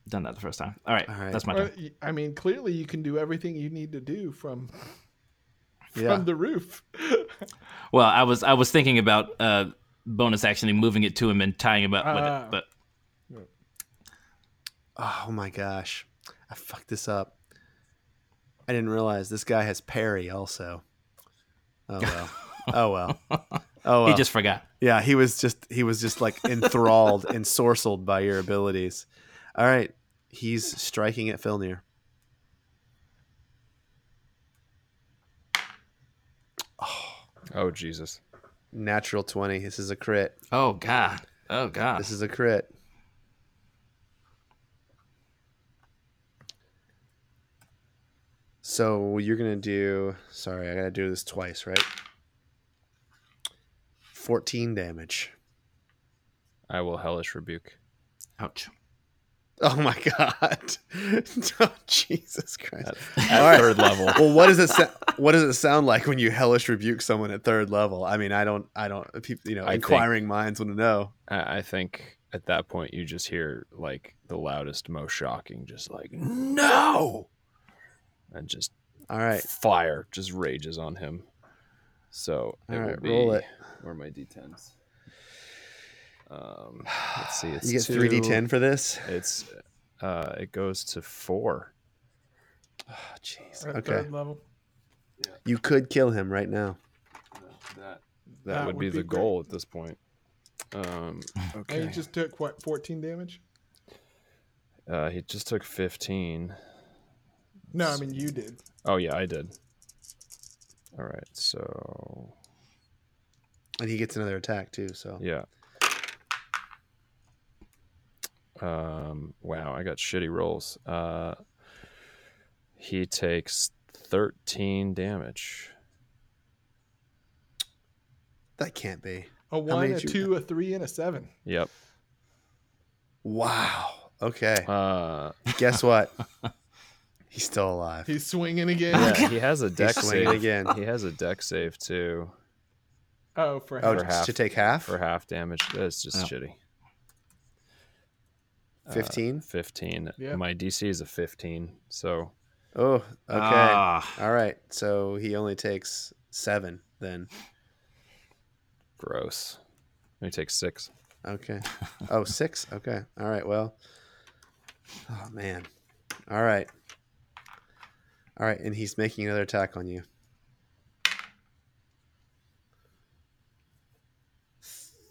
done that the first time. All right, All right. that's my Well, turn. y- I mean, clearly you can do everything you need to do from from the roof. Well, I was I was thinking about uh, bonus actually moving it to him and tying him up with Ah. it, but Oh my gosh, I fucked this up. I didn't realize this guy has parry also. Oh well. Oh well. Oh well. he just forgot. yeah, he was just he was just like enthralled and sorcelled by your abilities. All right, he's striking at Filnir. Oh Jesus! Natural twenty. This is a crit. Oh god. Oh god. This is a crit. So you're gonna do. Sorry, I gotta do this twice, right? Fourteen damage. I will hellish rebuke. Ouch. Oh my god! oh, Jesus Christ! At, All right. third level. Well, what does it sa- what does it sound like when you hellish rebuke someone at third level? I mean, I don't, I don't, people, you know, I think- inquiring minds want to know. I, I think at that point you just hear like the loudest, most shocking, just like no, and just All right, fire just rages on him. So it All will be roll it. where are my d10s. Um, let's see. It's you get three d ten for this. It's uh, it goes to four. Oh, jeez. At Okay, third level. you could kill him right now. That that, That would, would be, be the great. goal at this point. Um, And okay. you just took what 14 damage? uh, he just took fifteen. No, I mean you did. Oh yeah, I did. All right, so And he gets another attack too. So yeah. Um. Wow, I got shitty rolls. Uh. He takes thirteen damage. that can't be. A one, a did you- two, a three, and a seven. Yep. Wow. Okay. Uh. Guess what? He's still alive. He's swinging again. Yeah, he has a deck swinging save again. He has a Dex save too Oh, for Oh, half. for half. to take half. for half damage. That's just Yeah. shitty. Uh, Fifteen. 15. Yeah. My DC is a 15. So, oh, okay. Ah, All right. So he only takes seven then. gross. He takes six. Okay. Oh, six. Okay. All right. Well. Oh man. All right. All right, and he's making another attack on you.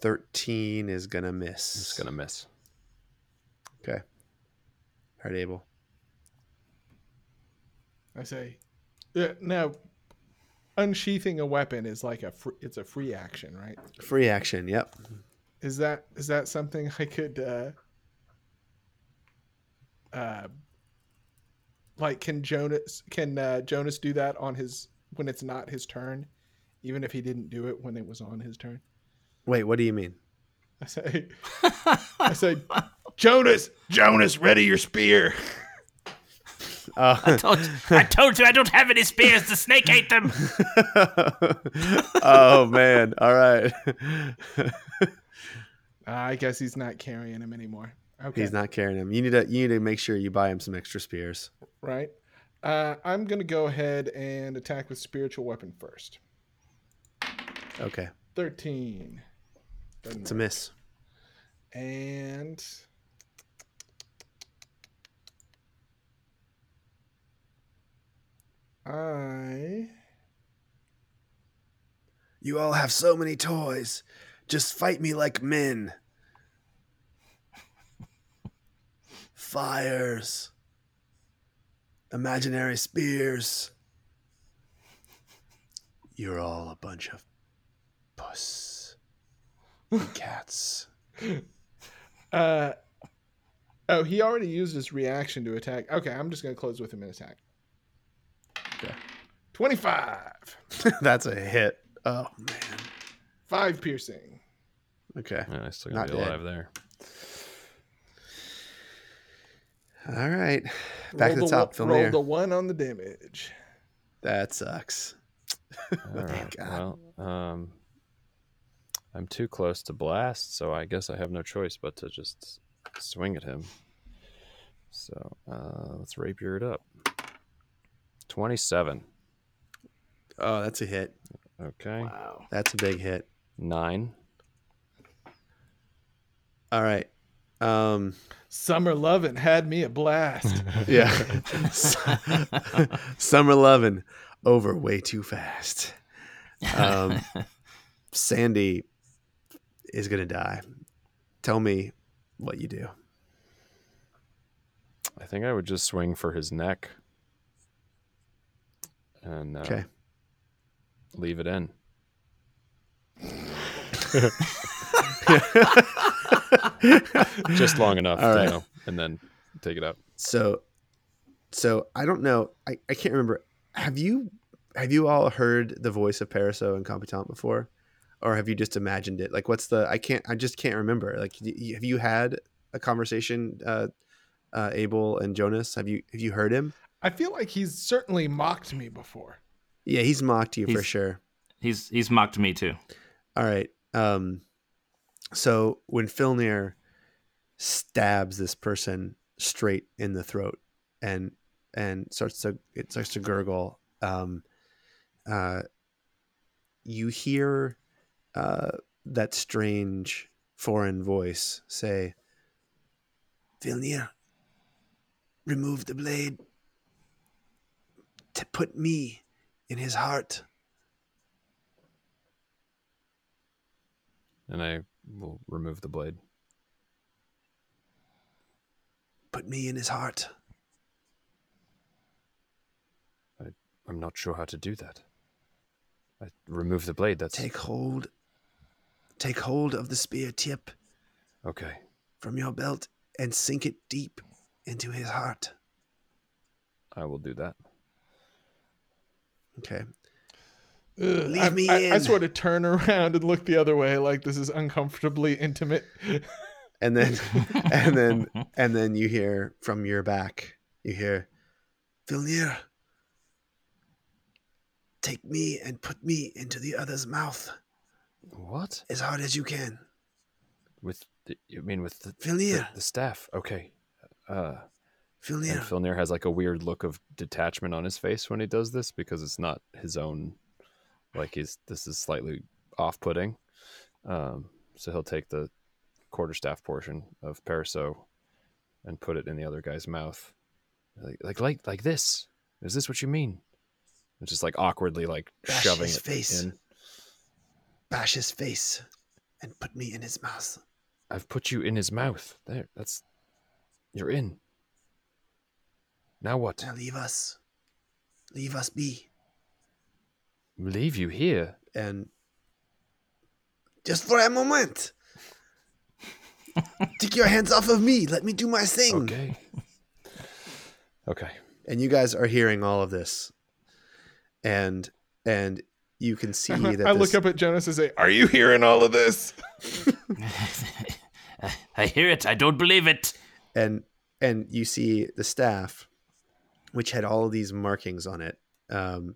Thirteen is gonna miss. It's going to miss. Okay. All right, Abel. I say, yeah, now, unsheathing a weapon is like a fr- it's a free action, right? Free action. Yep. Is that is that something I could uh uh like can Jonas can uh, Jonas do that on his when it's not his turn, even if he didn't do it when it was on his turn? Wait, what do you mean? I say, I say, Jonas, Jonas, ready your spear. Uh, I told, I told you I don't have any spears. The snake ate them. oh man! All right. I guess he's not carrying him anymore. Okay, He's not carrying him. You need to you need to make sure you buy him some extra spears. right. Uh, I'm gonna go ahead and attack with spiritual weapon first. Okay, Thirteen. Doesn't it's a miss. And I You all have so many toys. Just fight me like men. Fires. Imaginary spears. You're all a bunch of puss. and cats. uh oh he already used his reaction to attack. Okay, I'm just gonna close with him and attack. Okay. Twenty five. That's a hit. Oh man. Five piercing. Okay. Yeah, I still going Not to be dead. alive there. All right. Back Roll to the top. one- Roll Filnir. the one on the damage. That sucks. All right. God. Well, um, I'm too close to blast, so I guess I have no choice but to just swing at him. So uh, let's rapier it up. 27. Oh, that's a hit. Okay. Wow. That's a big hit. Nine. All right. Um Summer lovin' had me a blast. yeah. Summer loving over way too fast. Um Sandy is going to die. Tell me what you do. I think I would just swing for his neck and uh, Okay. Leave it in. just long enough, All right. you know, and then take it out. So so I don't know. I, I can't remember. Have you have you all heard the voice of Paraso and Competent before? Or have you just imagined it? Like what's the I can't I just can't remember. Like y- y- have you had a conversation uh uh, Abel and Jonas? Have you have you heard him? I feel like he's certainly mocked me before. Yeah, he's mocked you for sure. He's he's mocked me too. All right. Um, so when Filnir stabs this person straight in the throat and and starts to it starts to gurgle, um, uh, you hear uh, that strange foreign voice say, "Filnir, remove the blade. To put me in his heart." And I will remove the blade. Put me in his heart. I'm not sure how to do that. I remove the blade. That's Take hold. Take hold of the spear tip okay. from your belt and sink it deep into his heart. I will do that. Okay. Ugh, Leave I, me I, I sort of turn around and look the other way, like this is uncomfortably intimate. And then and then and then you hear from your back, you hear Filnir. Take me and put me into the other's mouth What? as hard as you can. With the, you mean with the, the, the staff? Okay. Uh, and. Filnir has like a weird look of detachment on his face when he does this because it's not his own. Like he's this is slightly off-putting. Um, so he'll take the quarterstaff portion of Paraso and put it in the other guy's mouth, like like like like this. Is this what you mean? And just like awkwardly like Bash shoving his it face. in. Bash his face and put me in his mouth. I've put you in his mouth. There, that's you're in. Now what? Now leave us. Leave us be. Leave you here? and just for a moment take your hands off of me let me do my thing Okay. Okay. and you guys are hearing all of this and and you can see that I this, look up at Jonas and say, "Are you hearing all of this?" I hear it. I don't believe it. and and you see the staff which had all these markings on it um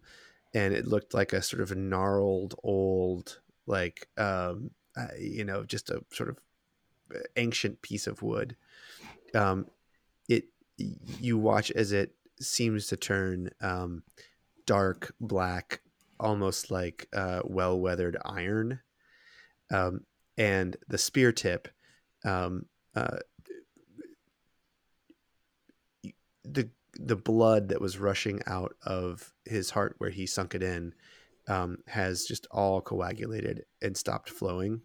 and it looked like a sort of gnarled old like um uh, you know just a sort of ancient piece of wood. Um it you watch as it seems to turn um dark black almost like uh well-weathered iron. Um and the spear tip um uh the the blood that was rushing out of his heart where he sunk it in um, has just all coagulated and stopped flowing.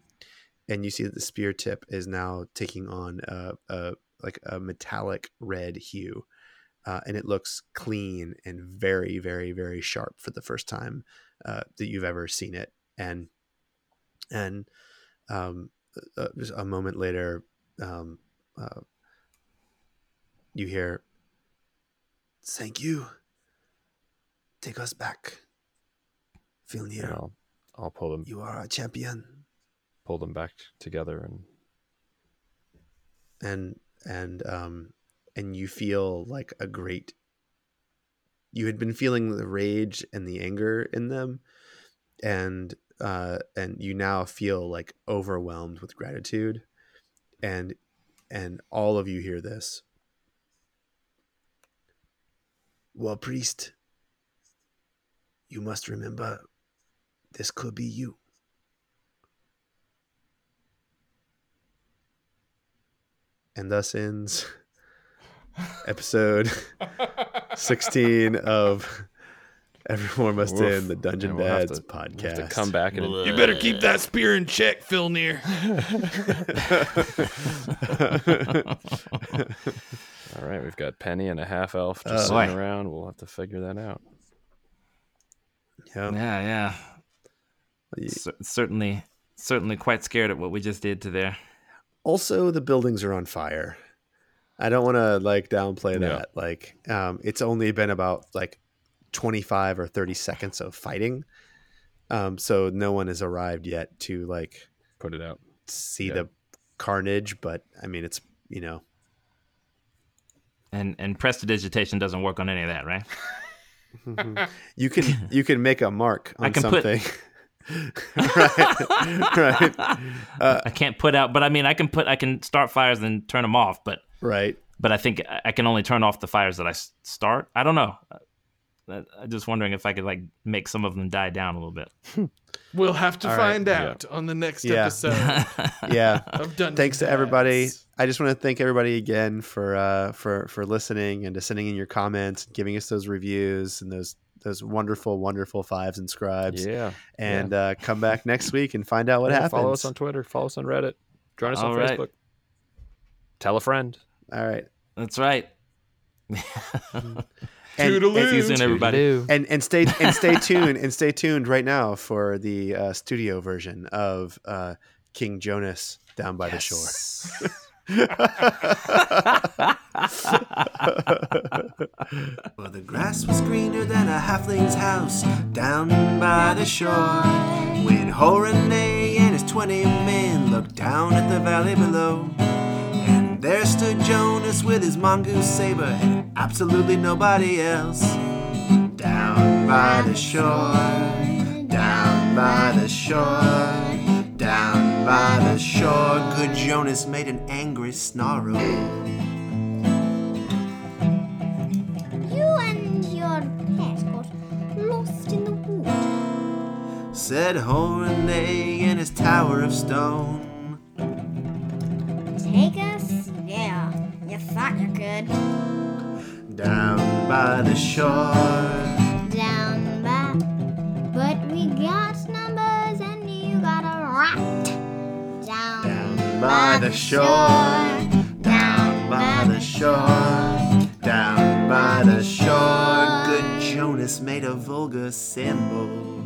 And you see that the spear tip is now taking on a, a like a metallic red hue uh, and it looks clean and very very very sharp for the first time uh, that you've ever seen it. And and um, uh, just a moment later um, uh, you hear thank you. Take us back. And Filnir, I'll I'll pull them you are a champion. pull them back together and and and um and you feel like a great you had been feeling the rage and the anger in them. And uh and you now feel like overwhelmed with gratitude. And and all of you hear this well priest you must remember this could be you. And thus ends episode 16 of Everyone Must Oof. End, the Dungeon Yeah, we'll have Dads to- podcast. we'll have to come back and You better keep that spear in check, Filnir. all right, we've got Penny and a half elf just Oh, sitting boy. around. We'll have to figure that out. Yeah. Yeah, yeah. Cer- certainly, certainly quite scared at what we just did to there. Also, the buildings are on fire. I don't want to like downplay Yeah. that. Like, um, it's only been about like 25 or 30 seconds of fighting. Um, so no one has arrived yet to like Put it out. see Yeah. the carnage, but I mean, it's, you know, And and prestidigitation doesn't work on any of that, right? You can you can make a mark on I can put- something. right, right, Uh, I can't put out, but I mean, I can put, I can start fires and turn them off, but right. but I think I- I can only turn off the fires that I start. I don't know. I- I'm just wondering if I could like make some of them die down a little bit. We'll have to All right, find yeah. out on the next Yeah. episode Yeah. of Dungeons. Thanks to everybody. I just want to thank everybody again for uh, for for listening and to sending in your comments, giving us those reviews and those those wonderful, wonderful fives and scribes. Yeah. And uh, come back next week and find out what Yeah, happens. Follow us on Twitter. Follow us on Reddit. Join us All on right. Facebook. Tell a friend. All right. That's right. And, Toodaloo. See you soon, everybody. and and stay and stay tuned and stay tuned right now for the uh, studio version of uh, King Jonas down by the shore. Well, the grass was greener than a halfling's house down by the shore. When Horenay and his twenty men looked down at the valley below. There stood Jonas with his mongoose saber and absolutely nobody else. Down by the shore, down by the shore, down by the shore. Good Jonas made an angry snarl. You and your pet got lost in the wood. Said Horenay in his tower of stone. Take us? Yeah, you thought you could. Down by the shore, Down by. But we got numbers and you got a rat. Down, Down by the shore. down by the shore, down by the shore. Good Jonas made a vulgar symbol.